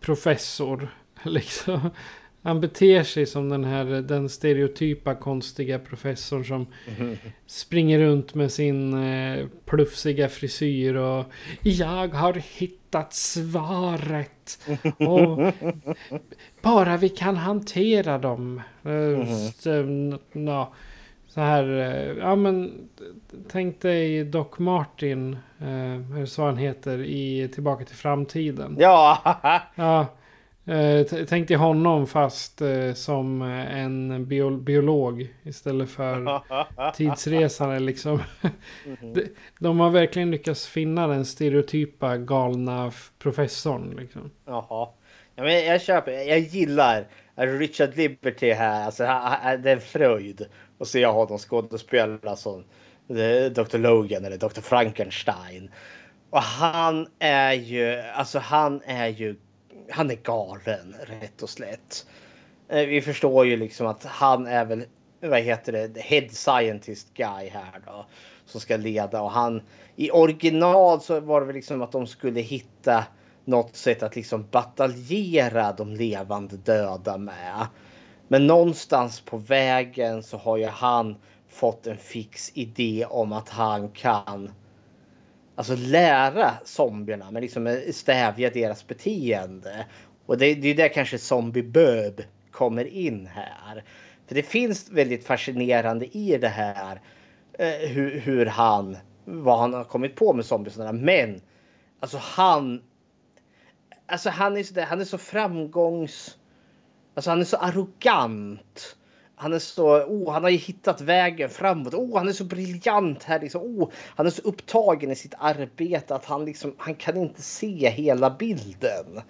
professor. <laughs> Liksom. Han beter sig som den här den stereotypa konstiga professorn som <laughs> springer runt med sin eh, plufsiga frisyr och jag har hittat svaret. <laughs> Och bara vi kan hantera dem. Eh, så, ja, så här, eh, ja men tänk dig Doc Martin, eh, eller så han heter, i Tillbaka till framtiden. Ja! <laughs> Ja, eh, tänk dig honom fast eh, som en bio- biolog istället för <laughs> tidsresande liksom. <laughs> De- De har verkligen lyckats finna den stereotypa galna professorn liksom. Jaha. Ja, men jag köper, jag gillar Richard Liberty här. Alltså, det är en fröjd att se honom skådespela som eh, Dr. Logan eller Dr. Frankenstein. Och han är ju, alltså han är ju, han är galen rätt och slätt. Eh, vi förstår ju liksom att han är väl, vad heter det, the head scientist guy här då. Som ska leda och han, i original så var det väl liksom att de skulle hitta något sätt att liksom bataljera de levande döda med. Men någonstans på vägen så har ju han fått en fix idé om att han kan alltså lära zombierna men liksom eh, stävja deras beteende. Och det, det är där kanske Zombiebob kommer in här. För det finns väldigt fascinerande i det här eh, hur, hur han, vad han har kommit på med zombiesarna. Men alltså han, alltså han är så, där, han är så framgångs, alltså han är så arrogant. Han är så, oh, han har ju hittat vägen framåt. Oh, han är så briljant här liksom. Oh, han är så upptagen i sitt arbete att han liksom, han kan inte se hela bilden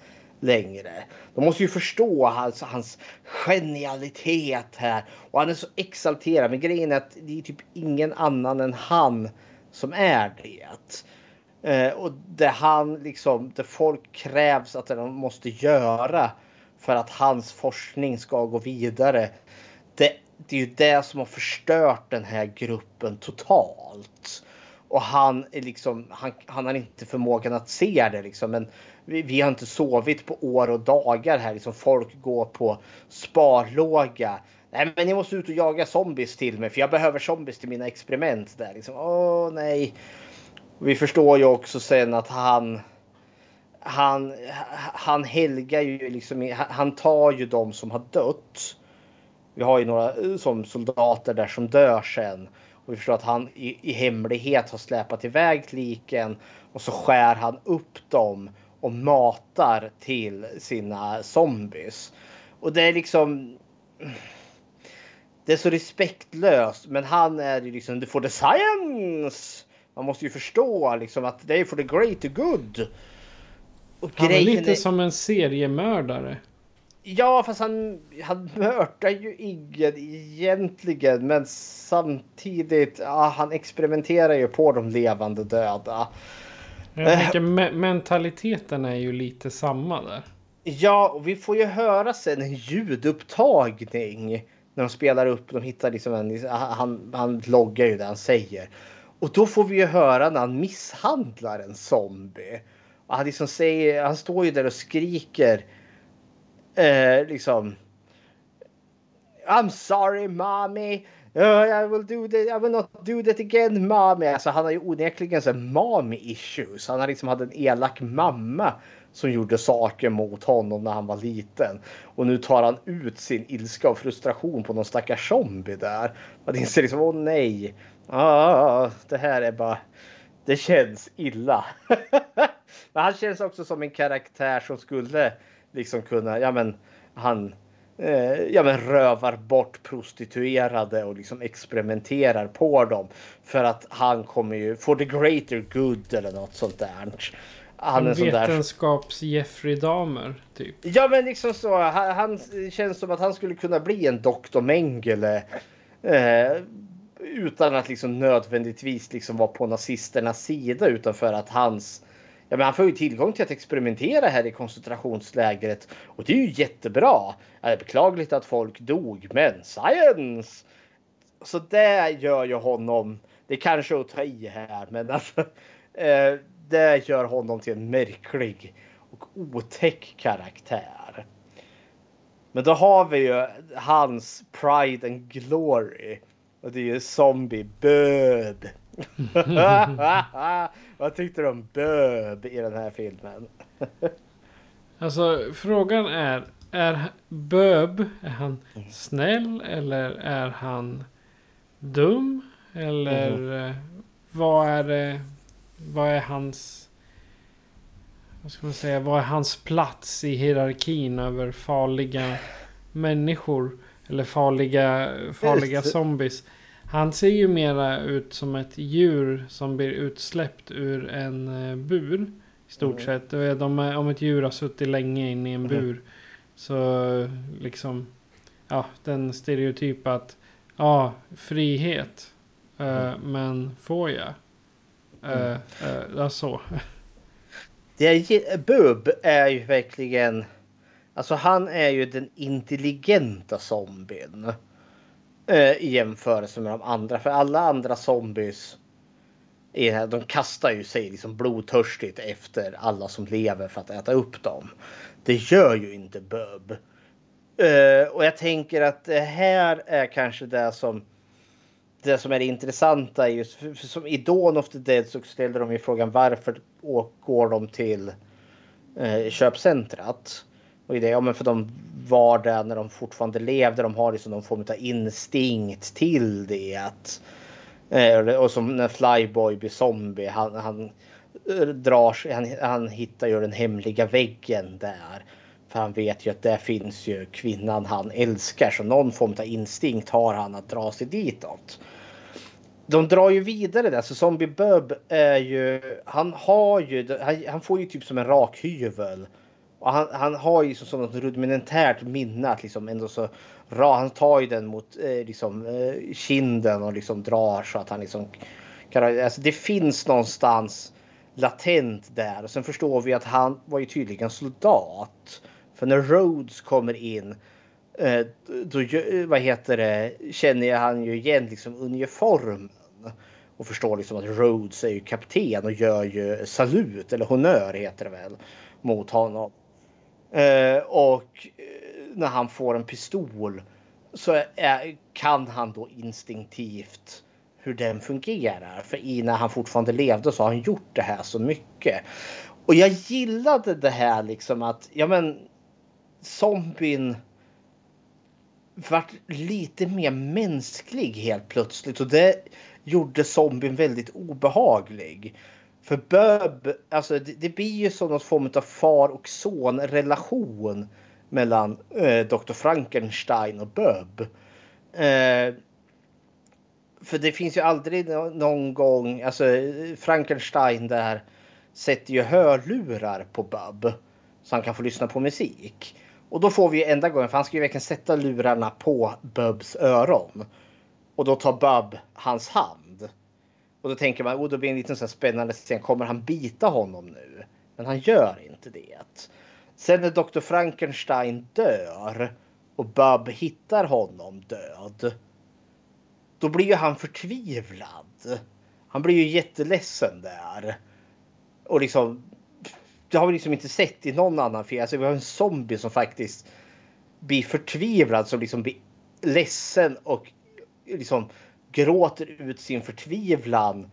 längre. De måste ju förstå hans, hans genialitet här. Och han är så exalterad. Men grejen är att det är typ ingen annan än han som är det. Eh, och det han liksom, det folk krävs att de måste göra för att hans forskning ska gå vidare. Det, det är ju det som har förstört den här gruppen totalt. Och han är liksom, han, han har inte förmågan att se det liksom. Men vi, vi har inte sovit på år och dagar här. Liksom folk går på sparlåga. Nej, men ni måste ut och jaga zombies till mig för jag behöver zombies till mina experiment där. Liksom, Åh nej. Vi förstår ju också sen att han han, han helgar ju liksom, han tar ju de som har dött. Vi har ju några eh, som soldater där som dör sen. Och vi förstår att han i, i hemlighet har släpat iväg liken och så skär han upp dem och matar till sina zombies. Och det är liksom... Det är så respektlöst, men han är ju liksom the for the science. Man måste ju förstå liksom att det är for the greater good. Och Han är lite som en seriemördare. Ja, fast han, han mördar ju ingen egentligen. Men samtidigt, ja, han experimenterar ju på de levande döda. Jag Eh. tänker me- mentaliteten är ju lite samma där. Ja, och vi får ju höra sen en ljudupptagning. När de spelar upp, de hittar liksom en, han, han loggar ju det han säger. Och då får vi ju höra när han misshandlar en zombie. Och han liksom säger, han står ju där och skriker. Eh, liksom. I'm sorry mommy. Uh, I will do that. I will not do that again mommy. Alltså han har ju onekligen så mommy issues. Han har liksom hade en elak mamma som gjorde saker mot honom när han var liten. Och nu tar han ut sin ilska och frustration på någon stackars zombie där. Man inser liksom, åh nej. Ah, det här är bara... Det känns illa. <laughs> men han känns också som en karaktär som skulle liksom kunna, ja men han eh, ja, men rövar bort prostituerade och liksom experimenterar på dem. För att han kommer ju, for the greater good eller något sånt där. Han är en en sån där vetenskaps Jeffrey Dahmer typ. Ja men liksom så. Han, han känns som att han skulle kunna bli en Dr. Mengele. Eh, utan att liksom nödvändigtvis liksom vara på nazisternas sida. Utan för att hans... Ja, men han får ju tillgång till att experimentera här i koncentrationslägret. Och det är ju jättebra. Det är beklagligt att folk dog. Men science! så det gör ju honom, det kanske är att ta i här, men alltså, eh, det gör honom till en märklig och otäck karaktär. Men då har vi ju hans Pride and Glory. Och det är ju Zombie Böb. <laughs> Vad tyckte du om Böb i den här filmen? <laughs> Alltså frågan är. Är Böb, är han snäll eller är han dum? Eller eh, vad är det? Vad är hans... Vad ska man säga? Vad är hans plats i hierarkin över farliga människor? Eller farliga, farliga zombies. Han ser ju mera ut som ett djur som blir utsläppt ur en eh, bur. I stort Mm. sett. Du vet, om, ett djur har suttit länge inne i en Mhm. bur. Så liksom. Ja, den stereotyp att. Ja, frihet. eh, men får jag? Uh, Mm. ja, så. <laughs> Det är, Bub är ju verkligen... Alltså han är ju den intelligenta zombien. Eh, I jämförelse med de andra. För alla andra zombies. Är, här- de kastar ju sig liksom blodtörstigt efter alla som lever för att äta upp dem. Det gör ju inte Bub. Eh, och jag tänker att det här är kanske det som det som är det intressanta är just för, för som i Dawn of the Dead så ställer de ju frågan varför går de till eh, köpcentrat? Och i det, ja men för de var där när de fortfarande levde. De har liksom någon form av instinkt till det. Att, eh, och som när Flyboy blir zombie. Han, han eh, drar sig, han, han hittar ju den hemliga väggen där. För han vet ju att där finns ju kvinnan han älskar. Så någon form av instinkt har han att dra sig ditåt. De drar ju vidare där. Så Zombie Bub är ju... Han har ju... Han, han får ju typ som en rakhyvel. Och han, han har ju som, som något rudimentärt minne att liksom ändå så... Ra, han tar ju den mot eh, liksom, eh, kinden och liksom drar så att han liksom... Kan, alltså det finns någonstans latent där. Och sen förstår vi att han var ju tydligen soldat. För när Rhodes kommer in eh, då eh, vad heter det, känner han ju igen liksom uniformen. Och förstår liksom att Rhodes är ju kapten och gör ju salut, eller honör heter det väl, mot honom. Eh, och eh, när han får en pistol så är, kan han då instinktivt hur den fungerar. För i när han fortfarande levde så har han gjort det här så mycket. Och jag gillade det här liksom att, ja men zombien vart lite mer mänsklig helt plötsligt och det gjorde zombien väldigt obehaglig. För Böb, alltså det, det blir ju som någon form av far och son relation mellan eh, Dr. Frankenstein och Böb. Eh, för det finns ju aldrig nå- någon gång, alltså Frankenstein där sätter ju hörlurar på Bub så han kan få lyssna på musik. Och då får vi ju enda gången, för han ska ju verkligen sätta lurarna på Bubs öron. Och då tar Bub hans hand. Och då tänker man, oh, då blir det en liten så här spännande scen. Kommer han bita honom nu? Men han gör inte det. Sen när Dr. Frankenstein dör och Bub hittar honom död. Då blir ju han förtvivlad. Han blir ju jätteledsen där. Och liksom. Det har vi liksom inte sett i någon annan film. Alltså vi har en zombie som faktiskt blir förtvivlad. Som liksom blir ledsen och liksom gråter ut sin förtvivlan.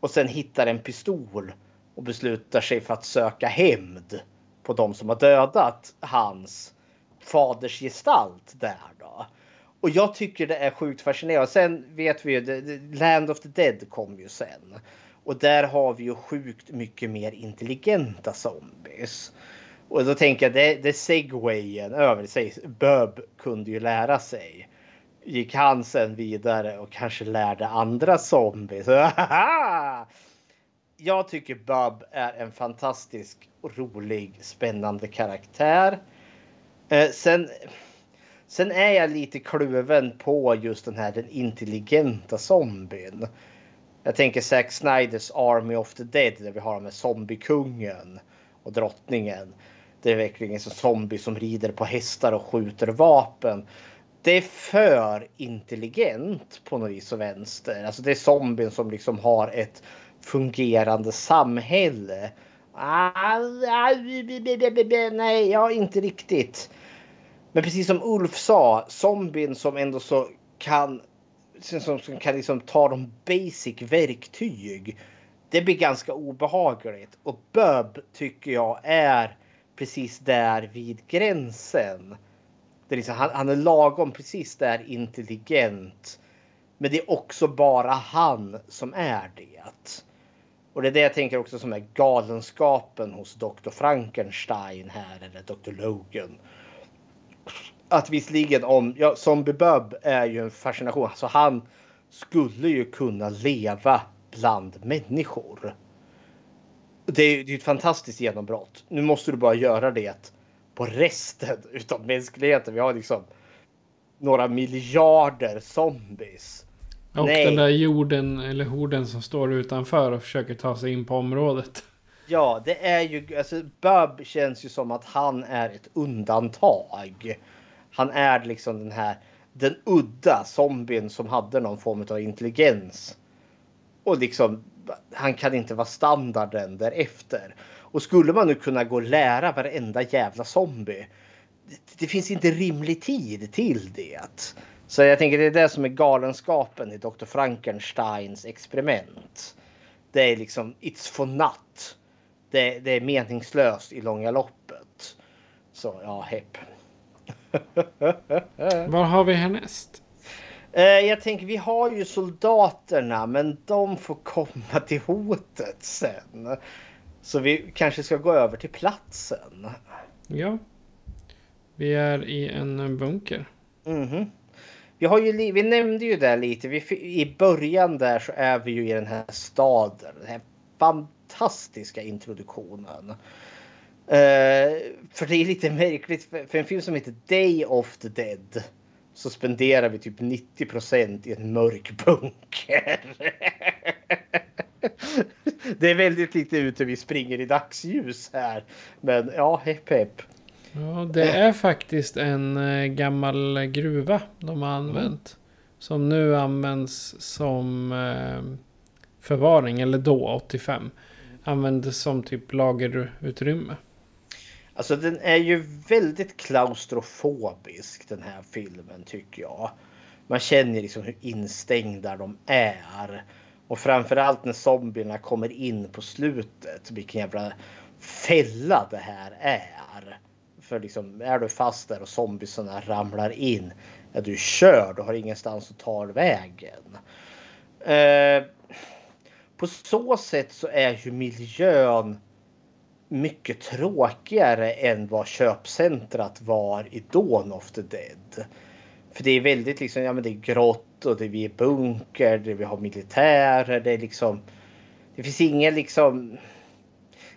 Och sen hittar en pistol. Och beslutar sig för att söka hämnd. På de som har dödat hans faders gestalt där då. Och jag tycker det är sjukt fascinerande. Sen vet vi ju, Land of the Dead kom ju sen. Och där har vi ju sjukt mycket mer intelligenta zombies. Och då tänker jag, det, det är segwayen över sig. Böb kunde ju lära sig. Gick han sen vidare och kanske lärde andra zombies. <laughs> jag tycker Bub är en fantastisk, rolig, spännande karaktär. Eh, sen, sen är jag lite kluven på just den här den intelligenta zombien. Jag tänker Zack Snyders Army of the Dead där vi har med zombiekungen och drottningen. Det är verkligen en zombie som rider på hästar och skjuter vapen det är för intelligent på något vis och vänster. Alltså det är zombien som liksom har ett fungerande samhälle. Nej, ja, inte riktigt. Men precis som Ulf sa, zombien som ändå så kan som, kan liksom ta de basic verktyg. Det blir ganska obehagligt och Bub tycker jag är precis där vid gränsen. Det är liksom, han, han är lagom precis där intelligent. Men det är också bara han som är det. Och det är det jag tänker också som är galenskapen hos Dr. Frankenstein här eller Dr. Logan. Att visserligen om, ja, Zombie Bub är ju en fascination. Alltså han skulle ju kunna leva bland människor. Det är ju ett fantastiskt genombrott. Nu måste du bara göra det på resten utav mänskligheten. Vi har liksom några miljarder zombies. Och Nej. den där jorden eller horden som står utanför och försöker ta sig in på området. Ja, det är ju, alltså Bub känns ju som att han är ett undantag. Han är liksom den här, den udda zombien som hade någon form av intelligens. Och liksom, han kan inte vara standarden därefter. Och skulle man nu kunna gå och lära varenda jävla zombie. Det, det finns inte rimlig tid till det. Så jag tänker det är det som är galenskapen i Dr. Frankensteins experiment. Det är liksom, it's for not. Det, det är meningslöst i långa loppet. Så ja, hepp. <laughs> Vad har vi härnäst? Eh, jag tänker vi har ju soldaterna men de får komma till hotet sen. Så vi kanske ska gå över till platsen. Ja. Vi är i en bunker. Mm -hmm. Vi, har ju, vi nämnde ju det lite. Vi, I början där så är vi ju i den här staden. Den här fantastiska introduktionen. Uh, för det är lite märkligt. För, för en film som heter Day of the Dead så spenderar vi typ 90% i en mörk bunker. <laughs> <laughs> det är väldigt lite ute vi springer i dagsljus här. Men ja, hepp hepp. Ja, det är faktiskt en eh, gammal gruva de har använt. Som nu används som eh, förvaring, eller då 85. Användes som typ lagerutrymme. Alltså den är ju väldigt klaustrofobisk den här filmen tycker jag. Man känner liksom hur instängda de är. Och framförallt när zombierna kommer in på slutet. Vilken jävla fälla det här är. För liksom, är du fast där och zombiesarna ramlar in, ja du körd och har ingenstans att ta vägen. Eh, på så sätt så är ju miljön mycket tråkigare än vad köpcentrat var i Dawn of the Dead. För det är väldigt liksom, ja men det är grått och det är vi är bunker, det vi har militärer, det är liksom. Det finns inget liksom.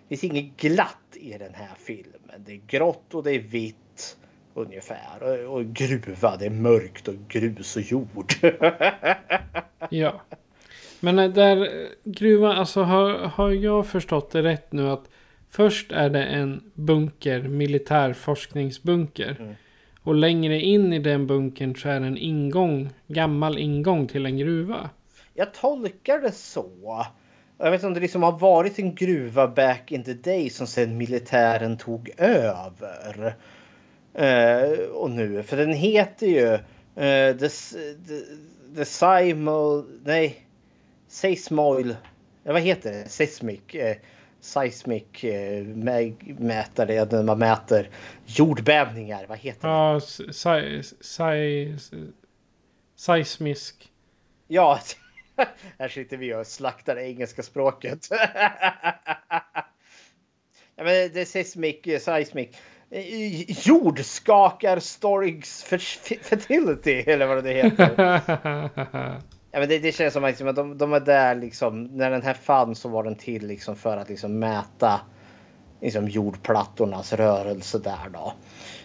Det finns inget glatt i den här filmen. Det är grått och det är vitt ungefär. Och, och gruva, det är mörkt och grus och jord. <laughs> ja. Men där gruvan, alltså har, har jag förstått det rätt nu att först är det en bunker, militär forskningsbunker. Mm. Och längre in i den bunkern så är det en ingång, gammal ingång till en gruva. Jag tolkar det så. Jag vet inte om det liksom har varit en gruva back in the day som sen militären tog över. Uh, och nu, för den heter ju uh, the, the, the Simul, nej, Seismoil, ja, vad heter det? Seismic. Uh, seismic uh, mätare, när man mäter jordbävningar. Vad heter det? Ja, seismisk. Ja, <laughs> Här sitter vi och slaktar engelska språket. <laughs> ja, men det är seismic, seismic. Jordskakar Storings Fertility eller vad det heter. <laughs> ja, men det, det känns som att liksom, de, de är där liksom. När den här fanns så var den till liksom för att liksom mäta liksom jordplattornas rörelse där då.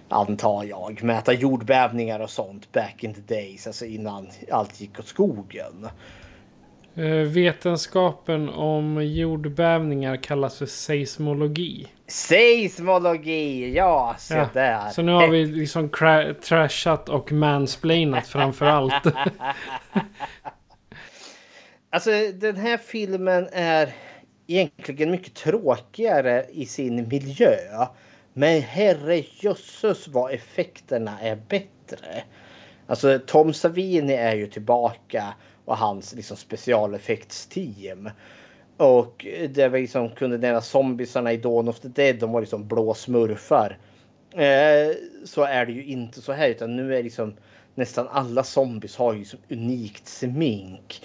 Antar jag. Mäta jordbävningar och sånt back in the days. Alltså innan allt gick åt skogen. Eh, vetenskapen om jordbävningar kallas för seismologi. Seismologi, ja, se Ja, där. Så nu har vi liksom trashat och mansplainat framför allt. <laughs> Alltså den här filmen är egentligen mycket tråkigare i sin miljö. Men herrejösses vad effekterna är bättre. Alltså Tom Savini är ju tillbaka och hans liksom specialeffektsteam. Och det vi liksom kunde nämna zombiesarna i Dawn of the Dead, de var liksom blå smurfar. Eh, så är det ju inte så här utan nu är liksom nästan alla zombies har ju liksom unikt smink.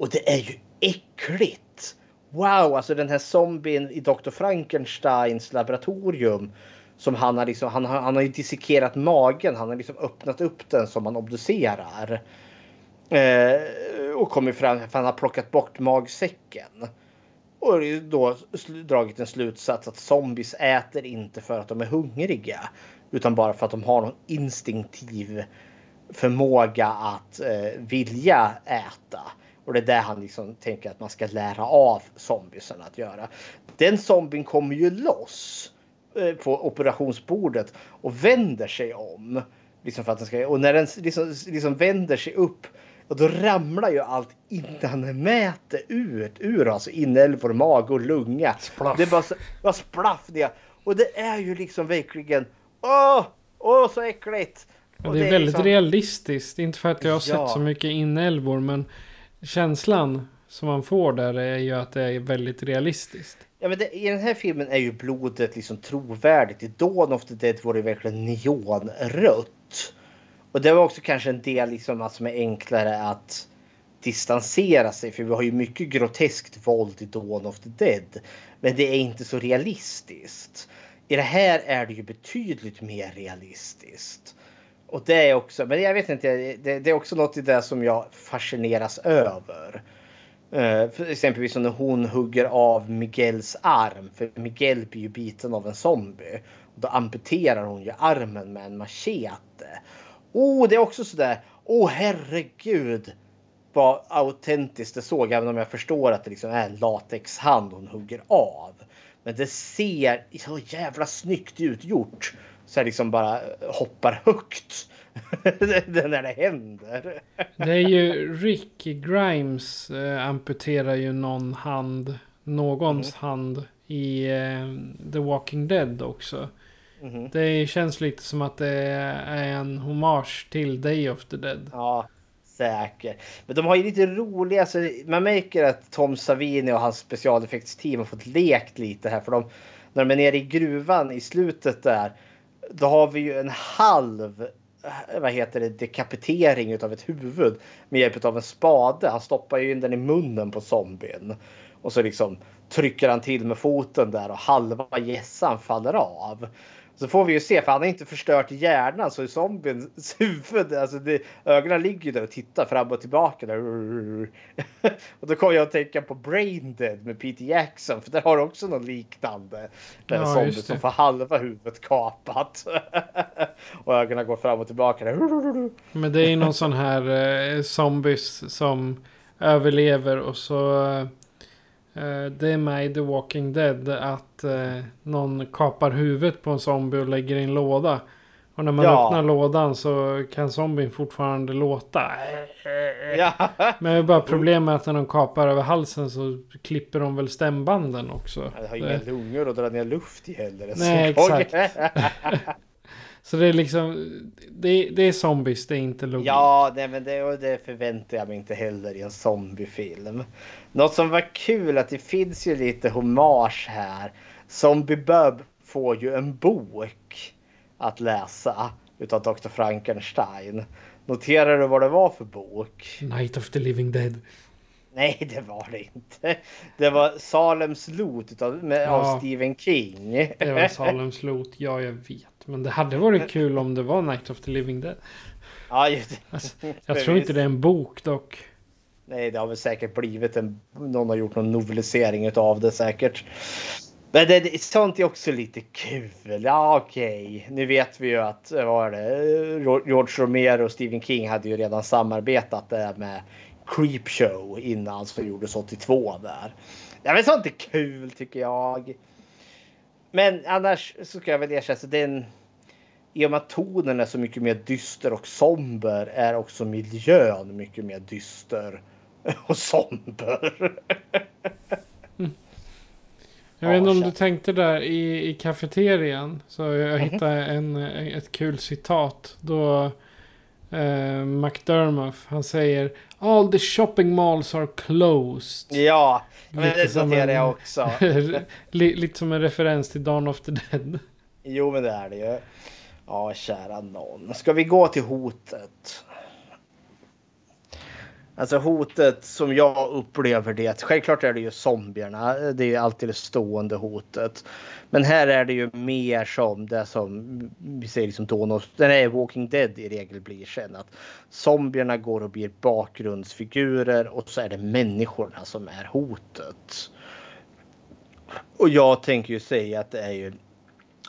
Och det är ju äckligt. Wow, alltså den här zombien i Dr. Frankensteins laboratorium. Som han har liksom, han har, han har ju dissekerat magen, han har liksom öppnat upp den som man obducerar. Eh, och kommit fram, för han har plockat bort magsäcken. Och då dragit en slutsats att zombies äter inte för att de är hungriga. Utan bara för att de har någon instinktiv förmåga att eh, vilja äta. Och det är det han liksom tänker att man ska lära av zombiesarna att göra. Den zombien kommer ju loss eh, på operationsbordet och vänder sig om. Liksom för att den ska, och när den liksom, liksom vänder sig upp och då ramlar ju allt innanmäte ut ur alltså inälvor, mage och lunga. Splaff. Det är bara, så- bara splaff det. Och det är ju liksom verkligen åh, åh så äckligt. Och det är väldigt liksom- realistiskt. Inte för att jag har Ja. sett så mycket inälvor men känslan som man får där är ju att det är väldigt realistiskt. Ja, men det, I den här filmen är ju blodet liksom trovärdigt. I Dawn of the Dead var det verkligen neonrött. Och det var också kanske en del liksom att som är enklare att distansera sig. För vi har ju mycket groteskt våld i Dawn of the Dead. Men det är inte så realistiskt. I det här är det ju betydligt mer realistiskt. Och det är också, men jag vet inte, det, det är också något i det som jag fascineras över. Uh, exempelvis när hon hugger av Miguels arm. För Miguel blir ju biten av en zombie. Och då amputerar hon ju armen med en machete. Oh, det är också sådär. Åh oh, herregud. Vad autentiskt det såg. Även om jag förstår att det liksom är en latexhand hon hugger av. Men det ser så jävla snyggt ut gjort. Så jag liksom bara hoppar högt. <laughs> när det händer. Det är ju Rick Grimes eh, amputerar ju någon hand, någons hand i eh, The Walking Dead också. Mhm. Det känns lite som att det är en hommage till Day of the Dead. Ja, säkert. Men de har ju lite roliga, alltså, man märker att Tom Savini och hans specialeffektsteam har fått lekt lite här. För de, när de är nere i gruvan i slutet där, då har vi ju en halv eh, vad heter det, dekapitering av ett huvud med hjälp av en spade. Han stoppar ju in den i munnen på zombien. Och så liksom trycker han till med foten där och halva gässan faller av. Så får vi ju se, för han har inte förstört hjärnan så i zombiens <laughs> huvud, alltså det, ögonen ligger ju där och tittar fram och tillbaka. Där. <laughs> Och då kommer jag att tänka på Brain Dead med Peter Jackson, för där har du också något liknande. Där Ja, zombie som får halva huvudet kapat. <laughs> och ögonen går fram och tillbaka. Där. Men det är ju någon sån här eh, zombies som överlever och så... Eh, det är med i The Walking Dead att eh, någon kapar huvudet på en zombie och lägger i en låda. Och när man Ja. öppnar lådan så kan zombien fortfarande låta. Ja. Men det är bara problemet att när de kapar över halsen så klipper de väl stämbanden också. Jag har ju Det- inga lungor att dra ner luft i heller. Nej, Så- exakt. <laughs> <laughs> Så det är liksom... Det, det är zombies, det är inte logik. Ja, nej, men det, och det förväntar jag mig inte heller i en zombiefilm. Något som var kul att det finns ju lite hommage här. Zombie Bub får ju en bok att läsa utav Dr. Frankenstein. Noterar du vad det var för bok? Night of the Living Dead. Nej, det var det inte. Det var Salems lot utav, med, Ja. av Stephen King. Det var Salems lot, ja jag vet. Men det hade varit kul om det var Night of the Living Dead. Ja, just Alltså, jag tror inte det är en bok dock. Nej, det har väl säkert blivit en... Någon har gjort någon novelisering utav det säkert. Men det, det, sånt är också lite kul. Ja, okej. Nu vet vi ju att var det? George Romero och Stephen King hade ju redan samarbetat där med Creepshow innan som gjordes 82 där. Jag vet sånt är kul tycker jag. Men annars så ska jag väl erkänna att den i och med att tonen är så mycket mer dyster och somber är också miljön mycket mer dyster <laughs> och somber. Mm. Jag vet inte om du tänkte där i, i kafeterian. Så jag -hmm. hittade en, ett kul citat. Då eh, McDermott, han säger All the shopping malls are closed. Ja, men det noterar jag också. <laughs> lite som en referens till Dawn of the Dead. Jo, men det är det ju. Ja, kära någon. Ska vi gå till hotet? Alltså hotet som jag upplever det. Självklart är det ju zombierna. Det är ju alltid det stående hotet. Men här är det ju mer som det som vi ser liksom Donos, den är Walking Dead i regel blir sen att zombierna går och blir bakgrundsfigurer och så är det människorna som är hotet. Och jag tänker ju säga att det är ju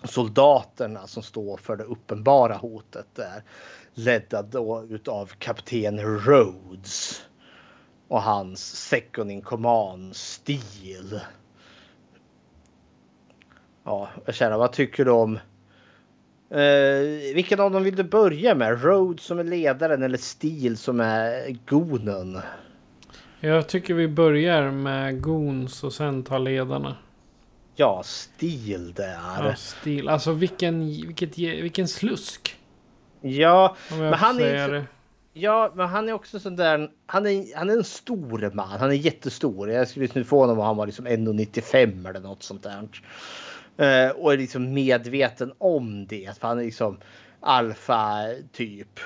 soldaterna som står för det uppenbara hotet där. Ledda då utav kapten Rhodes. Och hans second in command stil. Ja, kära, vad tycker du om Eh, vilken av dem vill du börja med? Rhodes som är ledaren eller Steel som är gonen? Jag tycker vi börjar med Goons och sen tar ledarna. Ja, stil där. Ja, stil. Alltså vilken, vilket, vilken slusk. Ja, men han är... Det. Ja, men han är också sån där. Han är, han är en stor man. Han är jättestor. Jag skulle nu få honom om han var liksom 1,95 eller något sånt där. Uh, och är liksom medveten om det. För han är liksom alfa typ.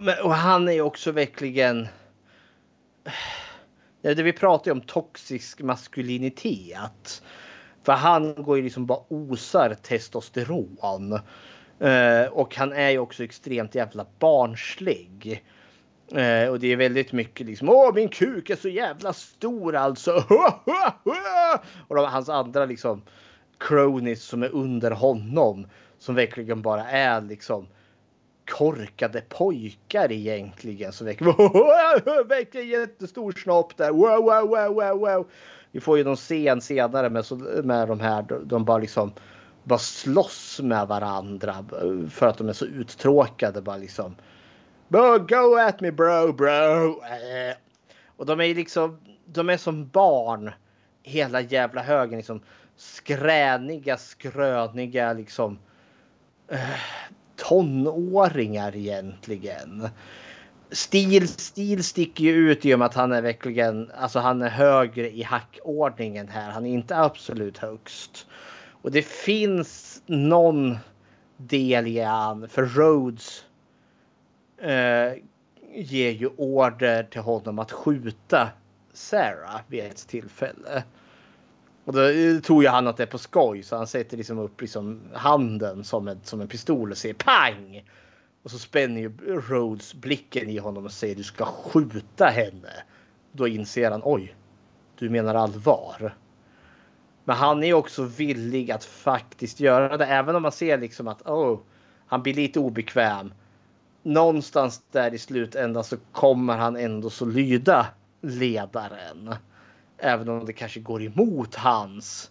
Men, och han är också verkligen det vi pratar om toxisk maskulinitet. För han går ju liksom bara osar testosteron. Uh, och han är ju också extremt jävla barnslig. Uh, och det är väldigt mycket liksom åh min kuk är så jävla stor alltså. <laughs> och de, hans andra liksom cronies som är under honom som verkligen bara är liksom korkade pojkar egentligen som verkligen, <laughs> verkar jättestor snopp där. Wow, wow, wow, wow, wow. Vi får ju någon scen senare med, med de här. De bara liksom bara slåss med varandra eh, för att de är så uttråkade. Bara liksom. Go at me bro, bro. Eh, och de är liksom. De är som barn. Hela jävla högen liksom skräniga, skröniga liksom eh, tonåringar egentligen. Stil, stil sticker ju ut i och med att han är verkligen, alltså han är högre i hackordningen här. Han är inte absolut högst. Och det finns någon del i han, för Rhodes eh, ger ju order till honom att skjuta Sarah vid ett tillfälle. Och då eh, tror ju han att det är på skoj så han sätter liksom upp liksom handen som, en, som en pistol och säger pang. Och så spänner ju Rhodes blicken i honom och säger du ska skjuta henne. Då inser han oj, du menar allvar. Men han är också villig att faktiskt göra det även om man ser liksom att oh, han blir lite obekväm. Någonstans där i slutändan så kommer han ändå så lyda ledaren. Även om det kanske går emot hans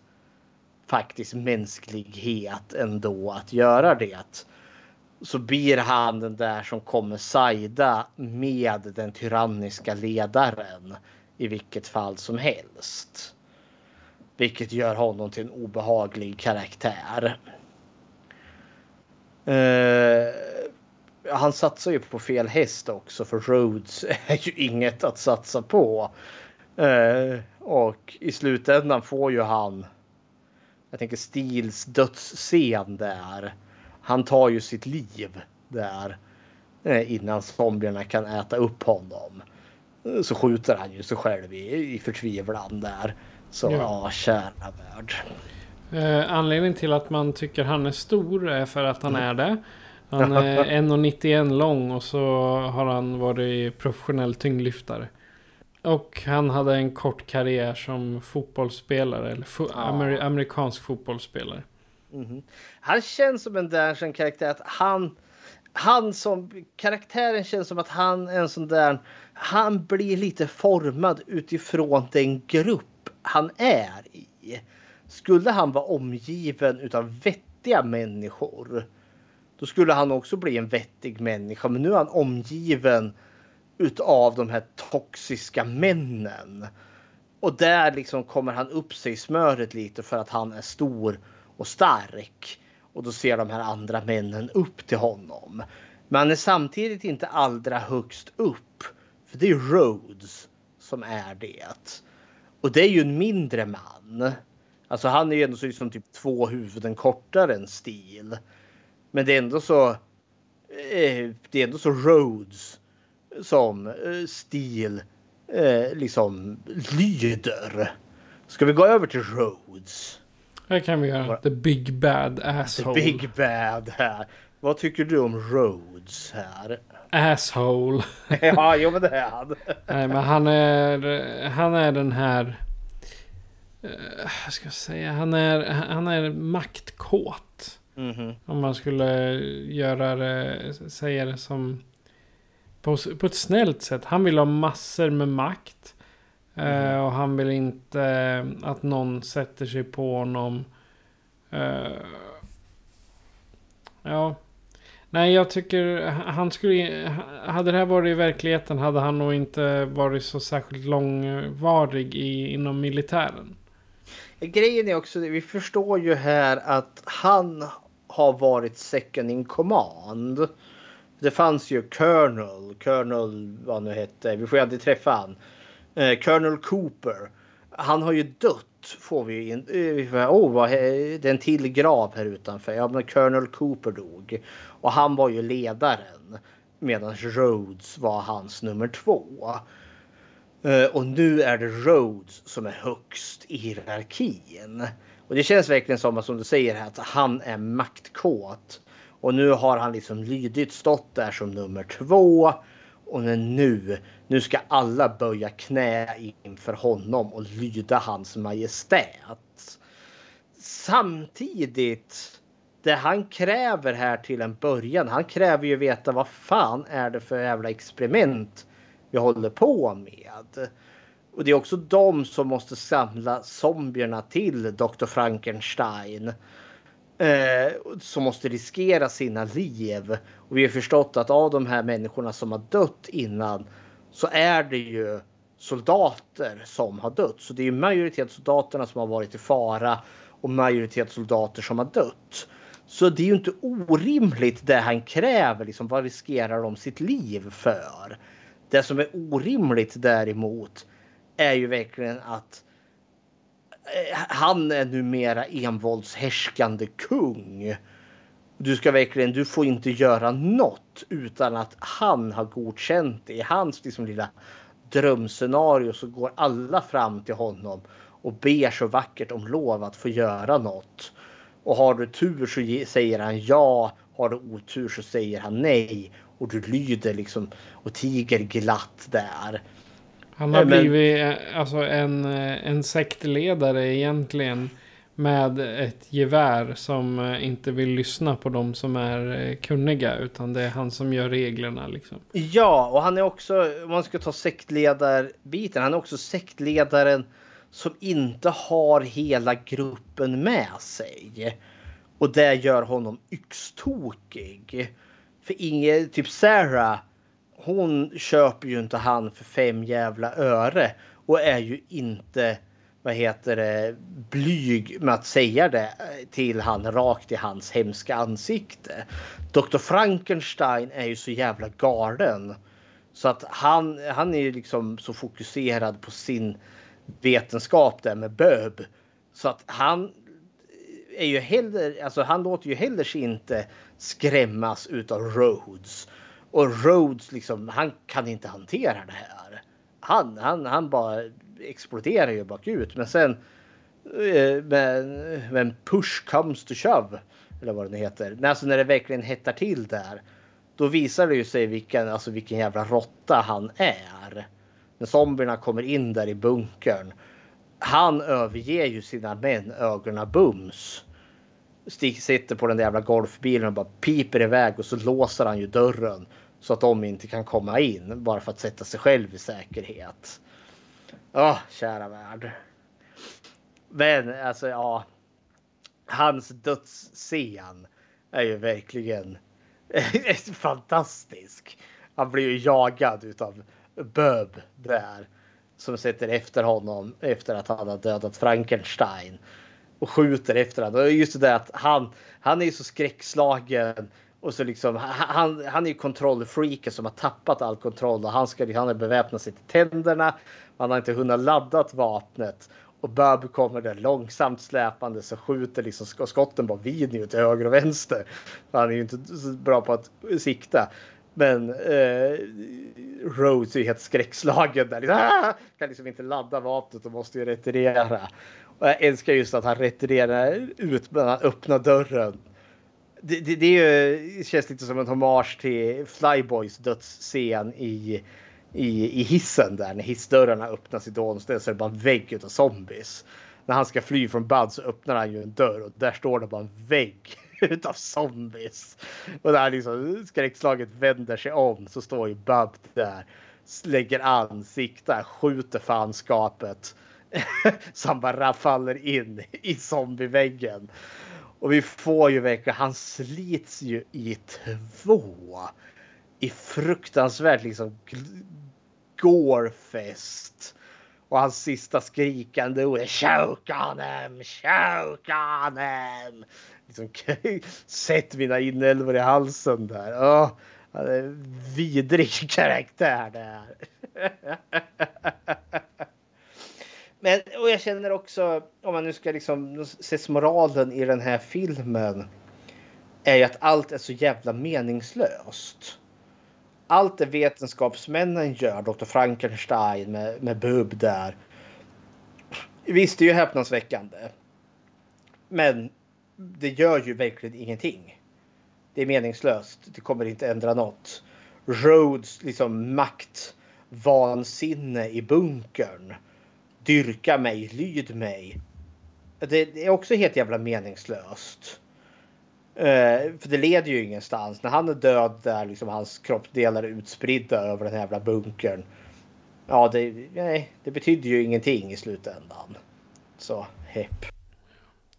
faktiskt mänsklighet ändå att göra det. Så blir han den där som kommer sajda med den tyranniska ledaren i vilket fall som helst. Vilket gör honom till en obehaglig karaktär. Uh, han satsar ju på fel häst också för Rhodes <laughs> är ju inget att satsa på. Uh, och i slutändan får ju han. Jag tänker Steels dödsscen där. Han tar ju sitt liv där uh, innan zombierna kan äta upp honom. Så skjuter han ju sig själv i, i förtvivlan där. Så ja, ja kära värld. Eh, anledningen till att man tycker han är stor är för att han är det. Han <laughs> är 1,91 lång och så har han varit professionell tyngdlyftare. Och han hade en kort karriär som fotbollsspelare. Eller fo ja. amer amerikansk fotbollsspelare. Mm -hmm. Han känns som en där karaktär att han han som karaktären känns som att han är en sån där. Han blir lite formad utifrån den grupp han är i. Skulle han vara omgiven utav vettiga människor. Då skulle han också bli en vettig människa. Men nu är han omgiven utav de här toxiska männen. Och där liksom kommer han upp sig i smöret lite för att han är stor och stark. Och då ser de här andra männen upp till honom. Men han är samtidigt inte allra högst upp. För det är Rhodes som är det. Och det är ju en mindre man. Alltså han är ju ändå så liksom typ två huvuden kortare än Steel. Men det är ändå så. Eh, det är ändå så Rhodes som eh, Steel eh, liksom lyder. Ska vi gå över till Rhodes? Det kan vi göra. The Big Bad Asshole. The Big Bad här. Vad tycker du om Rhodes här? Asshole. <laughs> ja, jo men det är han. <laughs> Nej, men han är, han är den här... Uh, ska jag säga? Han är, han är maktkåt. Mm -hmm. Om man skulle göra det, säga det som... På, på ett snällt sätt. Han vill ha massor med makt. Mm. Uh, och han vill inte att någon sätter sig på honom. Uh, ja. Nej, jag tycker han skulle... Hade det här varit i verkligheten hade han nog inte varit så särskilt långvarig i, inom militären. Grejen är också, vi förstår ju här att han har varit second in command. Det fanns ju Colonel, Colonel vad nu hette, vi får ju aldrig träffa han. Eh, Colonel Cooper. Han har ju dött får vi in. Oh, vad, det är en till grav här utanför. Ja, men Colonel Cooper dog. Och han var ju ledaren. Medan Rhodes var hans nummer två. Eh, och nu är det Rhodes som är högst i hierarkin. Och det känns verkligen som, som du säger här, att han är maktkåt. Och nu har han liksom lydigt stått där som nummer två. Och nu, nu ska alla böja knä inför honom och lyda hans majestät. Samtidigt, det han kräver här till en början, han kräver ju veta vad fan är det för jävla experiment vi håller på med. Och det är också de som måste samla zombierna till Dr. Frankenstein eh, som måste riskera sina liv. Och vi har förstått att av de här människorna som har dött innan så är det ju soldater som har dött. Så det är majoritetssoldaterna som har varit i fara och majoritetssoldater som har dött. Så det är ju inte orimligt det han kräver. Liksom, vad riskerar de sitt liv för? Det som är orimligt däremot är ju verkligen att Eh, Eh, han är numera envåldshärskande kung. Du ska verkligen, du får inte göra något utan att han har godkänt det. I hans liksom lilla drömscenario så går alla fram till honom och ber så vackert om lov att få göra något. Och har du tur så säger han ja. Har du otur så säger han nej. Och du lyder liksom och tiger glatt där. Han har men... blivit eh, alltså, en, eh, en sektledare egentligen. Med ett gevär som eh, inte vill lyssna på de som är kunniga. Utan det är han som gör reglerna liksom. Ja, och han är också, om man ska ta sektledarbiten, han är också sektledaren som inte har hela gruppen med sig. Och det gör honom yxtokig. För ingen, typ Sarah hon köper ju inte han för fem jävla öre och är ju inte vad heter det, blyg med att säga det till han rakt i hans hemska ansikte. Dr. Frankenstein är ju så jävla galen. Så att han, han är ju liksom så fokuserad på sin vetenskap där med Böb. Så att han är ju heller, alltså han låter ju heller sig inte skrämmas utav Rhodes. Och Rhodes liksom, han kan inte hantera det här. Han, han, han bara exploderar ju bakut. Men sen eh, men, push comes to shove. Eller vad det nu heter. Alltså när det verkligen hettar till där. Då visar det ju sig vilken, alltså vilken jävla råtta han är. När zombierna kommer in där i bunkern. Han överger ju sina män ögonen bums. Stig sitter på den där jävla golfbilen och bara piper iväg och så låser han ju dörren så att de inte kan komma in bara för att sätta sig själv i säkerhet. Ja, oh, kära värld. Men alltså ja. Hans dödsscen är ju verkligen <laughs> fantastisk. Han blir ju jagad utav Böb där som sätter efter honom efter att han har dödat Frankenstein och skjuter efter honom. Och just det att han, han är ju så skräckslagen och så liksom han, han är ju kontrollfreaken som har tappat all kontroll och han ska han har beväpnat sig till tänderna. Han har inte hunnit laddat vapnet och Bub kommer där långsamt släpande så skjuter liksom skotten bara vid till höger och vänster. Han är ju inte så bra på att sikta. Men eh, Rose är helt skräckslagen där. Liksom, ah! Kan liksom inte ladda vapnet och måste ju retirera. Och jag älskar just att han retirerar ut men han öppnar dörren. Det, det, det, ju, känns lite som en hommage till Flyboys dödsscen i, i, i hissen där när hissdörrarna öppnas i Dawnstead så är det bara en vägg av zombies. När han ska fly från Bud så öppnar han ju en dörr och där står det bara en vägg <laughs> utav zombies. Och när liksom skräckslaget vänder sig om så står ju Bub där. Lägger ansikte, skjuter fanskapet. <laughs> så han bara faller in i zombieväggen. Och vi får ju verkligen, han slits ju i två. I fruktansvärt liksom gårfest. Och hans sista skrikande ord är choke on him, choke on him liksom, <laughs> sätt mina inälvor i halsen där. Oh, vidrig <laughs> karaktär det här. <laughs> Men och jag känner också om man nu ska liksom se moralen i den här filmen. Är ju att allt är så jävla meningslöst. Allt det vetenskapsmännen gör, Dr. Frankenstein med, med Bub där. Visst, det är ju häpnadsväckande. Men det gör ju verkligen ingenting. Det är meningslöst. Det kommer inte ändra något. Rhodes liksom maktvansinne i bunkern. Dyrka mig, lyd mig. Det, är också helt jävla meningslöst. Uh, för det leder ju ingenstans. När han är död där liksom hans kroppsdelar är utspridda över den här jävla bunkern. Ja, det, nej, det betyder ju ingenting i slutändan. Så, hepp.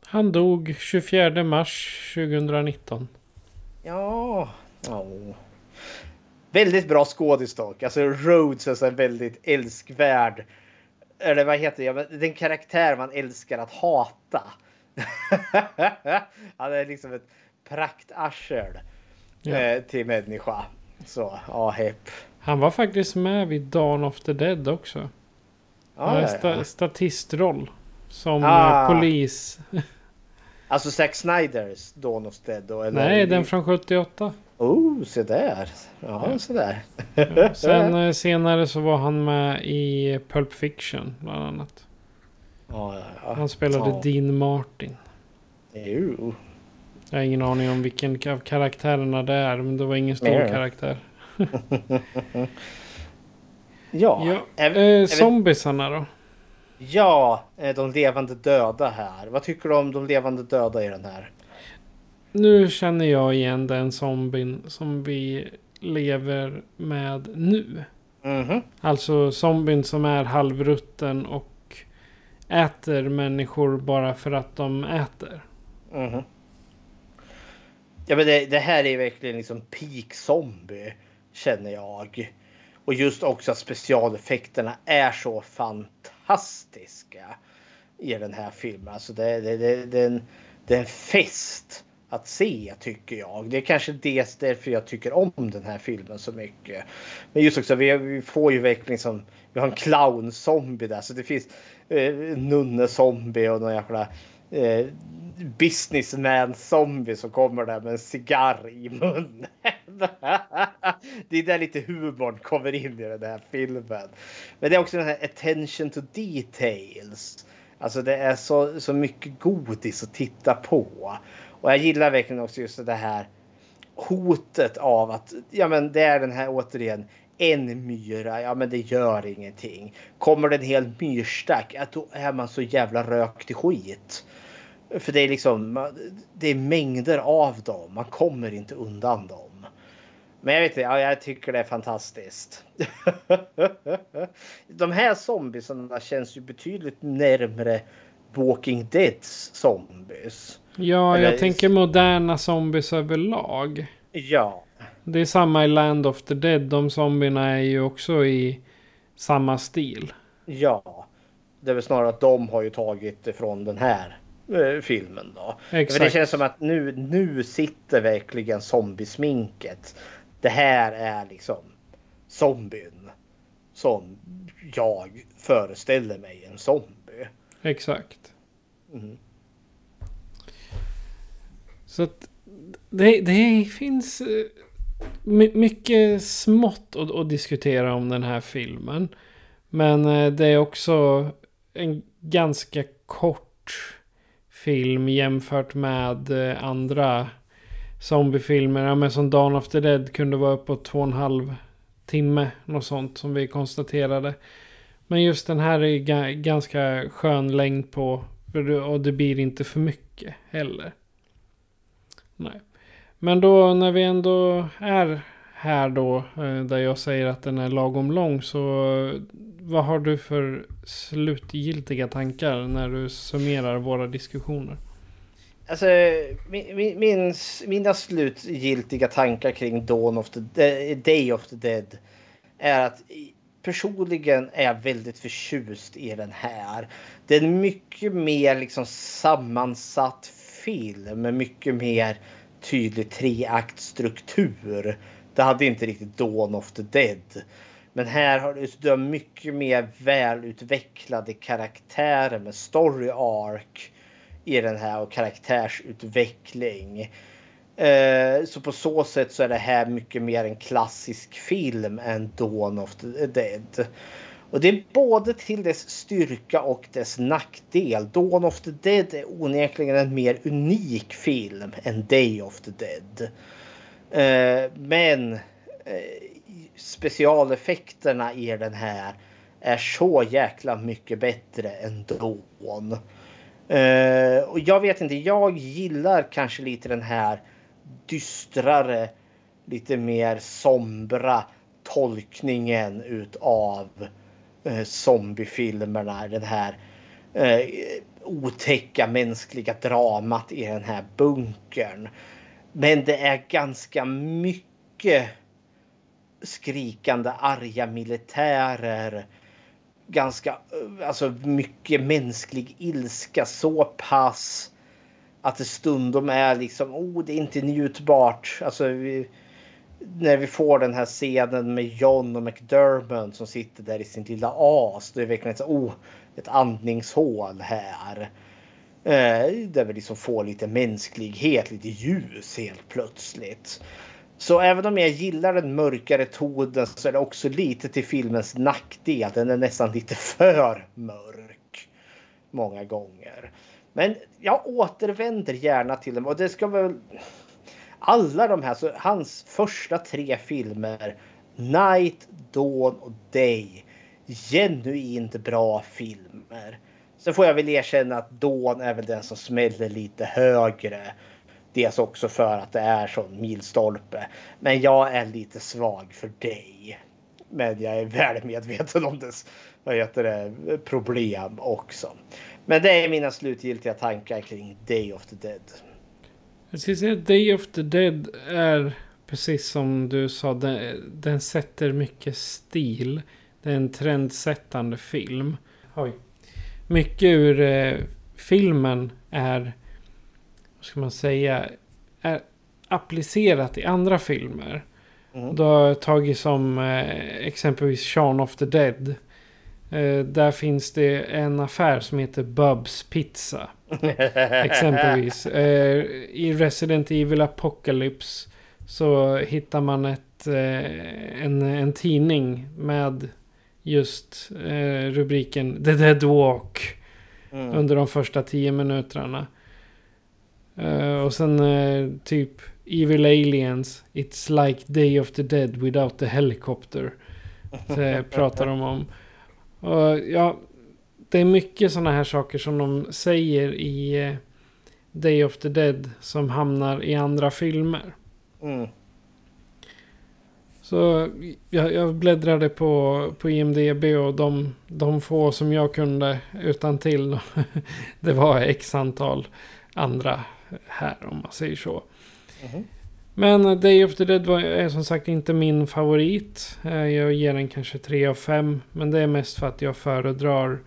Han dog 24 mars 2019. Ja. Oh. Väldigt bra skådis dock. Alltså Rhodes är så väldigt älskvärd. Eller vad heter det? Den karaktär man älskar att hata. <laughs> Han är liksom ett praktarsel ja. Eh, till människa. Så, ja, hepp. Han var faktiskt med vid Dawn of the Dead också. Ah, ja, ja. Statistroll. Som ah. polis. <laughs> Alltså Zack Snyders Dawn of Dead då? Eller? Nej, den från 78. Oh, se där. Ja, ja. se där. Ja, sen <laughs> eh, senare så var han med i Pulp Fiction bland annat. Ja, ja. Han spelade. Dean Martin. Jo. Jag har ingen aning om vilken av karaktärerna det är, men det var ingen stor mm. karaktär. <laughs> ja. ja. Eh, zombiesarna då? Ja, eh, de levande döda här. Vad tycker du om de levande döda i den här? Nu känner jag igen den zombien som vi lever med nu. Mm -hmm. Alltså zombien som är halvrutten och äter människor bara för att de äter. Mm -hmm. Ja men det, det, här är verkligen liksom peak zombie känner jag. Och just också att specialeffekterna är så fantastiska i den här filmen. Alltså det, det, det, det, är en, det är en fest att se tycker jag. Det är kanske dels därför jag tycker om den här filmen så mycket. Men just också vi, vi får ju verkligen som vi har en clown-zombie där så det finns eh, nunne-zombie och någon jävla eh, businessman-zombie som kommer där med en cigarr i munnen. <laughs> det är där lite humorn kommer in i den här filmen. Men det är också den här attention to details. Alltså det är så, så mycket godis att titta på. Och jag gillar verkligen också just det här hotet av att ja, men det är den här återigen en myra, ja men det gör ingenting. Kommer det en hel myrstack, ja, då är man så jävla rökt i skit. För det är liksom, det är mängder av dem. Man kommer inte undan dem. Men jag vet inte, ja, jag tycker det är fantastiskt. <laughs> De här zombiesarna känns ju betydligt närmre Walking Deads zombies. Ja, jag Eller- tänker moderna zombies överlag. Ja, Det är samma i Land of the Dead. De zombierna är ju också i samma stil. ja. Det är väl snarare att de har ju tagit ifrån den här eh, filmen då. För det Exakt. känns som att nu, nu sitter verkligen zombiesminket. Det här är liksom zombien som jag föreställer mig en zombie. Exakt. Mhm. Så att det, det finns eh, mycket smått att, att diskutera om den här filmen. Men eh, det är också en ganska kort film jämfört med eh, andra zombiefilmer. Ja, men som Dawn of the Dead kunde vara uppåt två och en halv timme. Något sånt som vi konstaterade. Men just den här är ganska skön längd på. Och det blir inte för mycket heller. Nej. Men då när vi ändå är här då. Eh, där jag säger att den är lagom lång. Så eh, vad har du för slutgiltiga tankar när du summerar våra diskussioner? Alltså, min, min, mina slutgiltiga tankar kring Dawn of the Day of the Dead är att personligen är jag väldigt förtjust i den här. Den är mycket mer liksom sammansatt film med mycket mer tydlig treaktstruktur. Det hade inte riktigt Dawn of the Dead. Men här har du, du har mycket mer välutvecklade karaktärer med story arc i den här och karaktärsutveckling. Eh, så på så sätt så är det här mycket mer en klassisk film än Dawn of the Dead. Och det är både till dess styrka och dess nackdel. Dawn of the Dead är onekligen en mer unik film än Day of the Dead. Eh, men eh, specialeffekterna i den här är så jäkla mycket bättre än Dawn. Eh, och jag vet inte, jag gillar kanske lite den här dystrare, lite mer sombra tolkningen utav eh, zombiefilmerna. det här eh, otäcka mänskliga dramat i den här bunkern. Men det är ganska mycket skrikande arga militärer. Ganska, eh, alltså mycket mänsklig ilska så pass att det stundom är liksom, oh det är inte njutbart. Alltså vi, när vi får den här scenen med John och McDermott som sitter där i sin lilla as. Det är verkligen så, oh, ett andningshål här. Eh, där vi liksom får lite mänsklighet, lite ljus helt plötsligt. Så även om jag gillar den mörkare tonen så är det också lite till filmens nackdel. Den är nästan lite <laughs> för mörk. Många gånger. Men jag återvänder gärna till den och det ska väl alla de här, så hans första tre filmer Night, Dawn och Day. Genuint bra filmer. Sen får jag väl erkänna att Dawn är väl den som smäller lite högre. Dels också för att det är sån milstolpe. Men jag är lite svag för dig. Men jag är väl medveten om dess vad heter det, problem också. Men det är mina slutgiltiga tankar kring Day of the Dead. Jag skulle säga att Day of the Dead är precis som du sa. Den, den sätter mycket stil. Det är en trendsättande film. Oj. Mycket ur eh, filmen är, vad ska man säga, är applicerat i andra filmer. Mm. Du har tagit som eh, exempelvis Shaun of the Dead. Eh, där finns det en affär som heter Bubs Pizza. <laughs> Exempelvis. Eh, I Resident Evil Apocalypse så hittar man ett, eh, en, en tidning med just rubriken The Dead Walk. Mm. Under de första tio minuterna. Och sen typ Evil Aliens. It's like Day of the Dead without the helicopter. <laughs> Så, pratar de om. Och ja, det är mycket sådana här saker som de säger i, eh, Day of the Dead som hamnar i andra filmer. Mm. Så jag, jag bläddrade på, på IMDB och de, de få som jag kunde utan till <laughs> Det var x antal andra här om man säger så. Mhm. Men Day of the Dead är som sagt inte min favorit. Eh, Jag ger den kanske 3 av 5. Men det är mest för att jag föredrar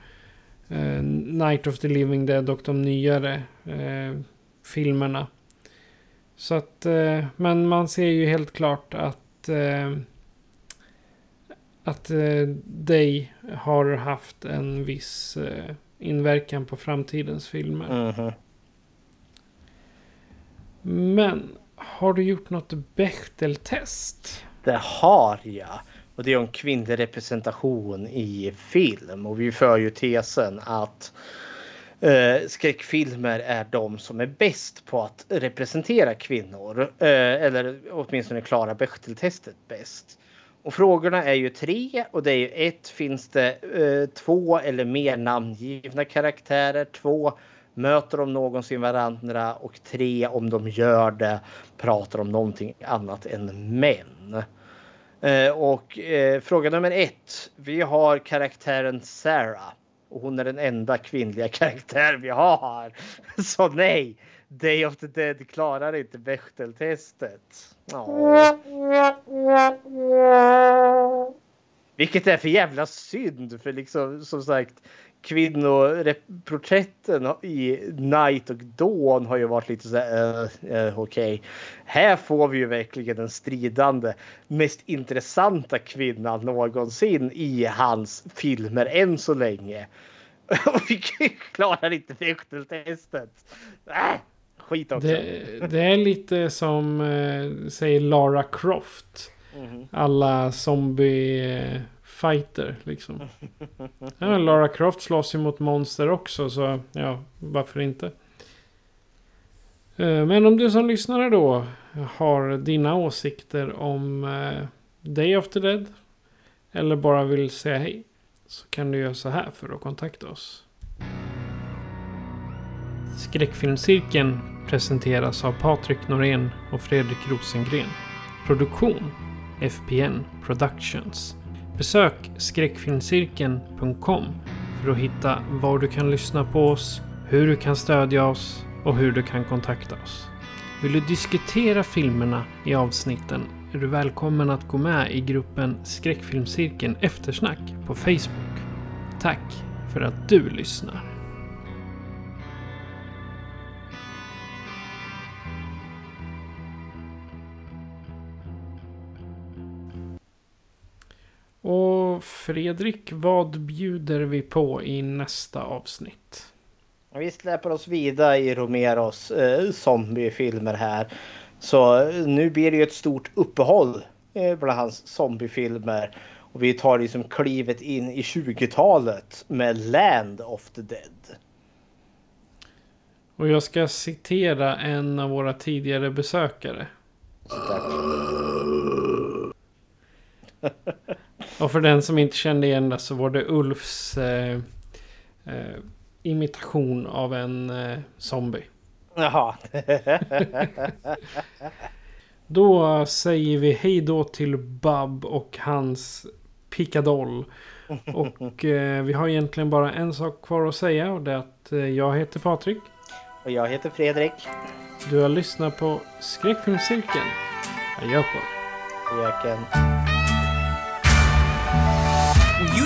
eh, Night of the Living Dead och de nyare eh, filmerna. Så att, men man ser ju helt klart att att Day har haft en viss inverkan på framtidens filmer. Mhm. Men har du gjort något Bechteltest? Det har jag. Och det är om kvinnlig representation i film. Och vi för ju tesen att eh, skräckfilmer är de som är bäst på att representera kvinnor. Eh, eller åtminstone klara Bechteltestet bäst. Och frågorna är ju tre och det är ju ett, finns det eh, två eller mer namngivna karaktärer? Två, möter de någonsin varandra? Och tre, om de gör det, pratar om någonting annat än män. Eh, och eh, fråga nummer ett. Vi har karaktären Sarah. Och hon är den enda kvinnliga <laughs> karaktär vi har. <laughs> Så nej, Day of the Dead klarar inte Bechteltestet. Vilket är för jävla synd för liksom som sagt kvinnoporträtten i Night och Dawn har ju varit lite så här uh, uh, okej. Här får vi ju verkligen den stridande mest intressanta kvinnan någonsin i hans filmer än så länge. <laughs> Och vi klarar inte Bechteltestet. Äh, skit också. Det, det är lite som, eh, säger Lara Croft. Mhm. Alla zombie fighter liksom. Ja, Lara Croft slåss ju mot monster också så ja, varför inte? Eh, men om du som lyssnare då har dina åsikter om eh, Day of the Dead. Eller bara vill säga hej. Så kan du göra så här för att kontakta oss. Skräckfilmscirkeln presenteras av Patrik Norén och Fredrik Rosengren. Produktion FPN Productions. Besök skräckfilmscirkeln.com för att hitta var du kan lyssna på oss, hur du kan stödja oss och hur du kan kontakta oss. Vill du diskutera filmerna i avsnitten är du välkommen att gå med i gruppen Skräckfilmscirkeln Eftersnack på Facebook. Tack för att du lyssnar. Och Fredrik, vad bjuder vi på i nästa avsnitt? Vi släpper oss vidare i Romeros eh, zombiefilmer här. Så eh, nu blir det ju ett stort uppehåll eh, bland hans zombiefilmer. Och vi tar liksom klivet in i 20-talet med Land of the Dead. Och jag ska citera en av våra tidigare besökare. <laughs> Och för den som inte kände igen det så var det Ulfs eh, eh, imitation av en eh, zombie. Jaha. <laughs> Då säger vi hej då till Bub och hans pickadoll. Och eh, vi har egentligen bara en sak kvar att säga och det är att eh, jag heter Patrik. Och jag heter Fredrik. Du har lyssnat på Skräckfilmscirkeln. Adjö på er.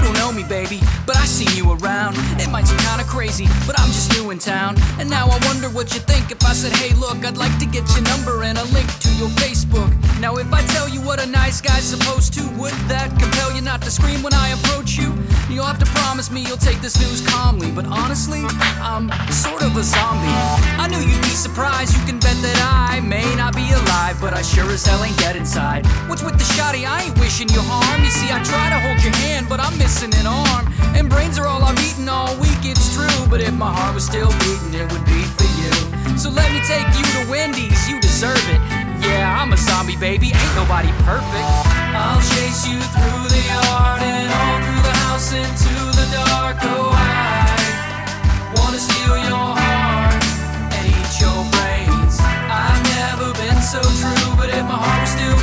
Don't know me, baby, but I see you around. It might seem kinda crazy, but I'm just new in town. And now I wonder what you think if I said, hey, look, I'd like to get your number and a link to your Facebook. Now, if I tell you what a nice guy's supposed to, would that compel you not to scream when I approach you? You'll have to promise me you'll take this news calmly, but honestly, I'm sort of a zombie. I knew you'd be surprised, you can bet that I may not be alive, but I sure as hell ain't dead inside. What's with the shotty? I ain't wishing you harm. You see, I try to hold your hand, but I'm missing missing an arm, and brains are all I've eaten all week, it's true. But if my heart was still beating, it would be for you. So let me take you to Wendy's, you deserve it. Yeah, I'm a zombie baby, ain't nobody perfect. I'll chase you through the yard and all through the house into the dark. Oh, I wanna steal your heart and eat your brains. I've never been so true, but if my heart was still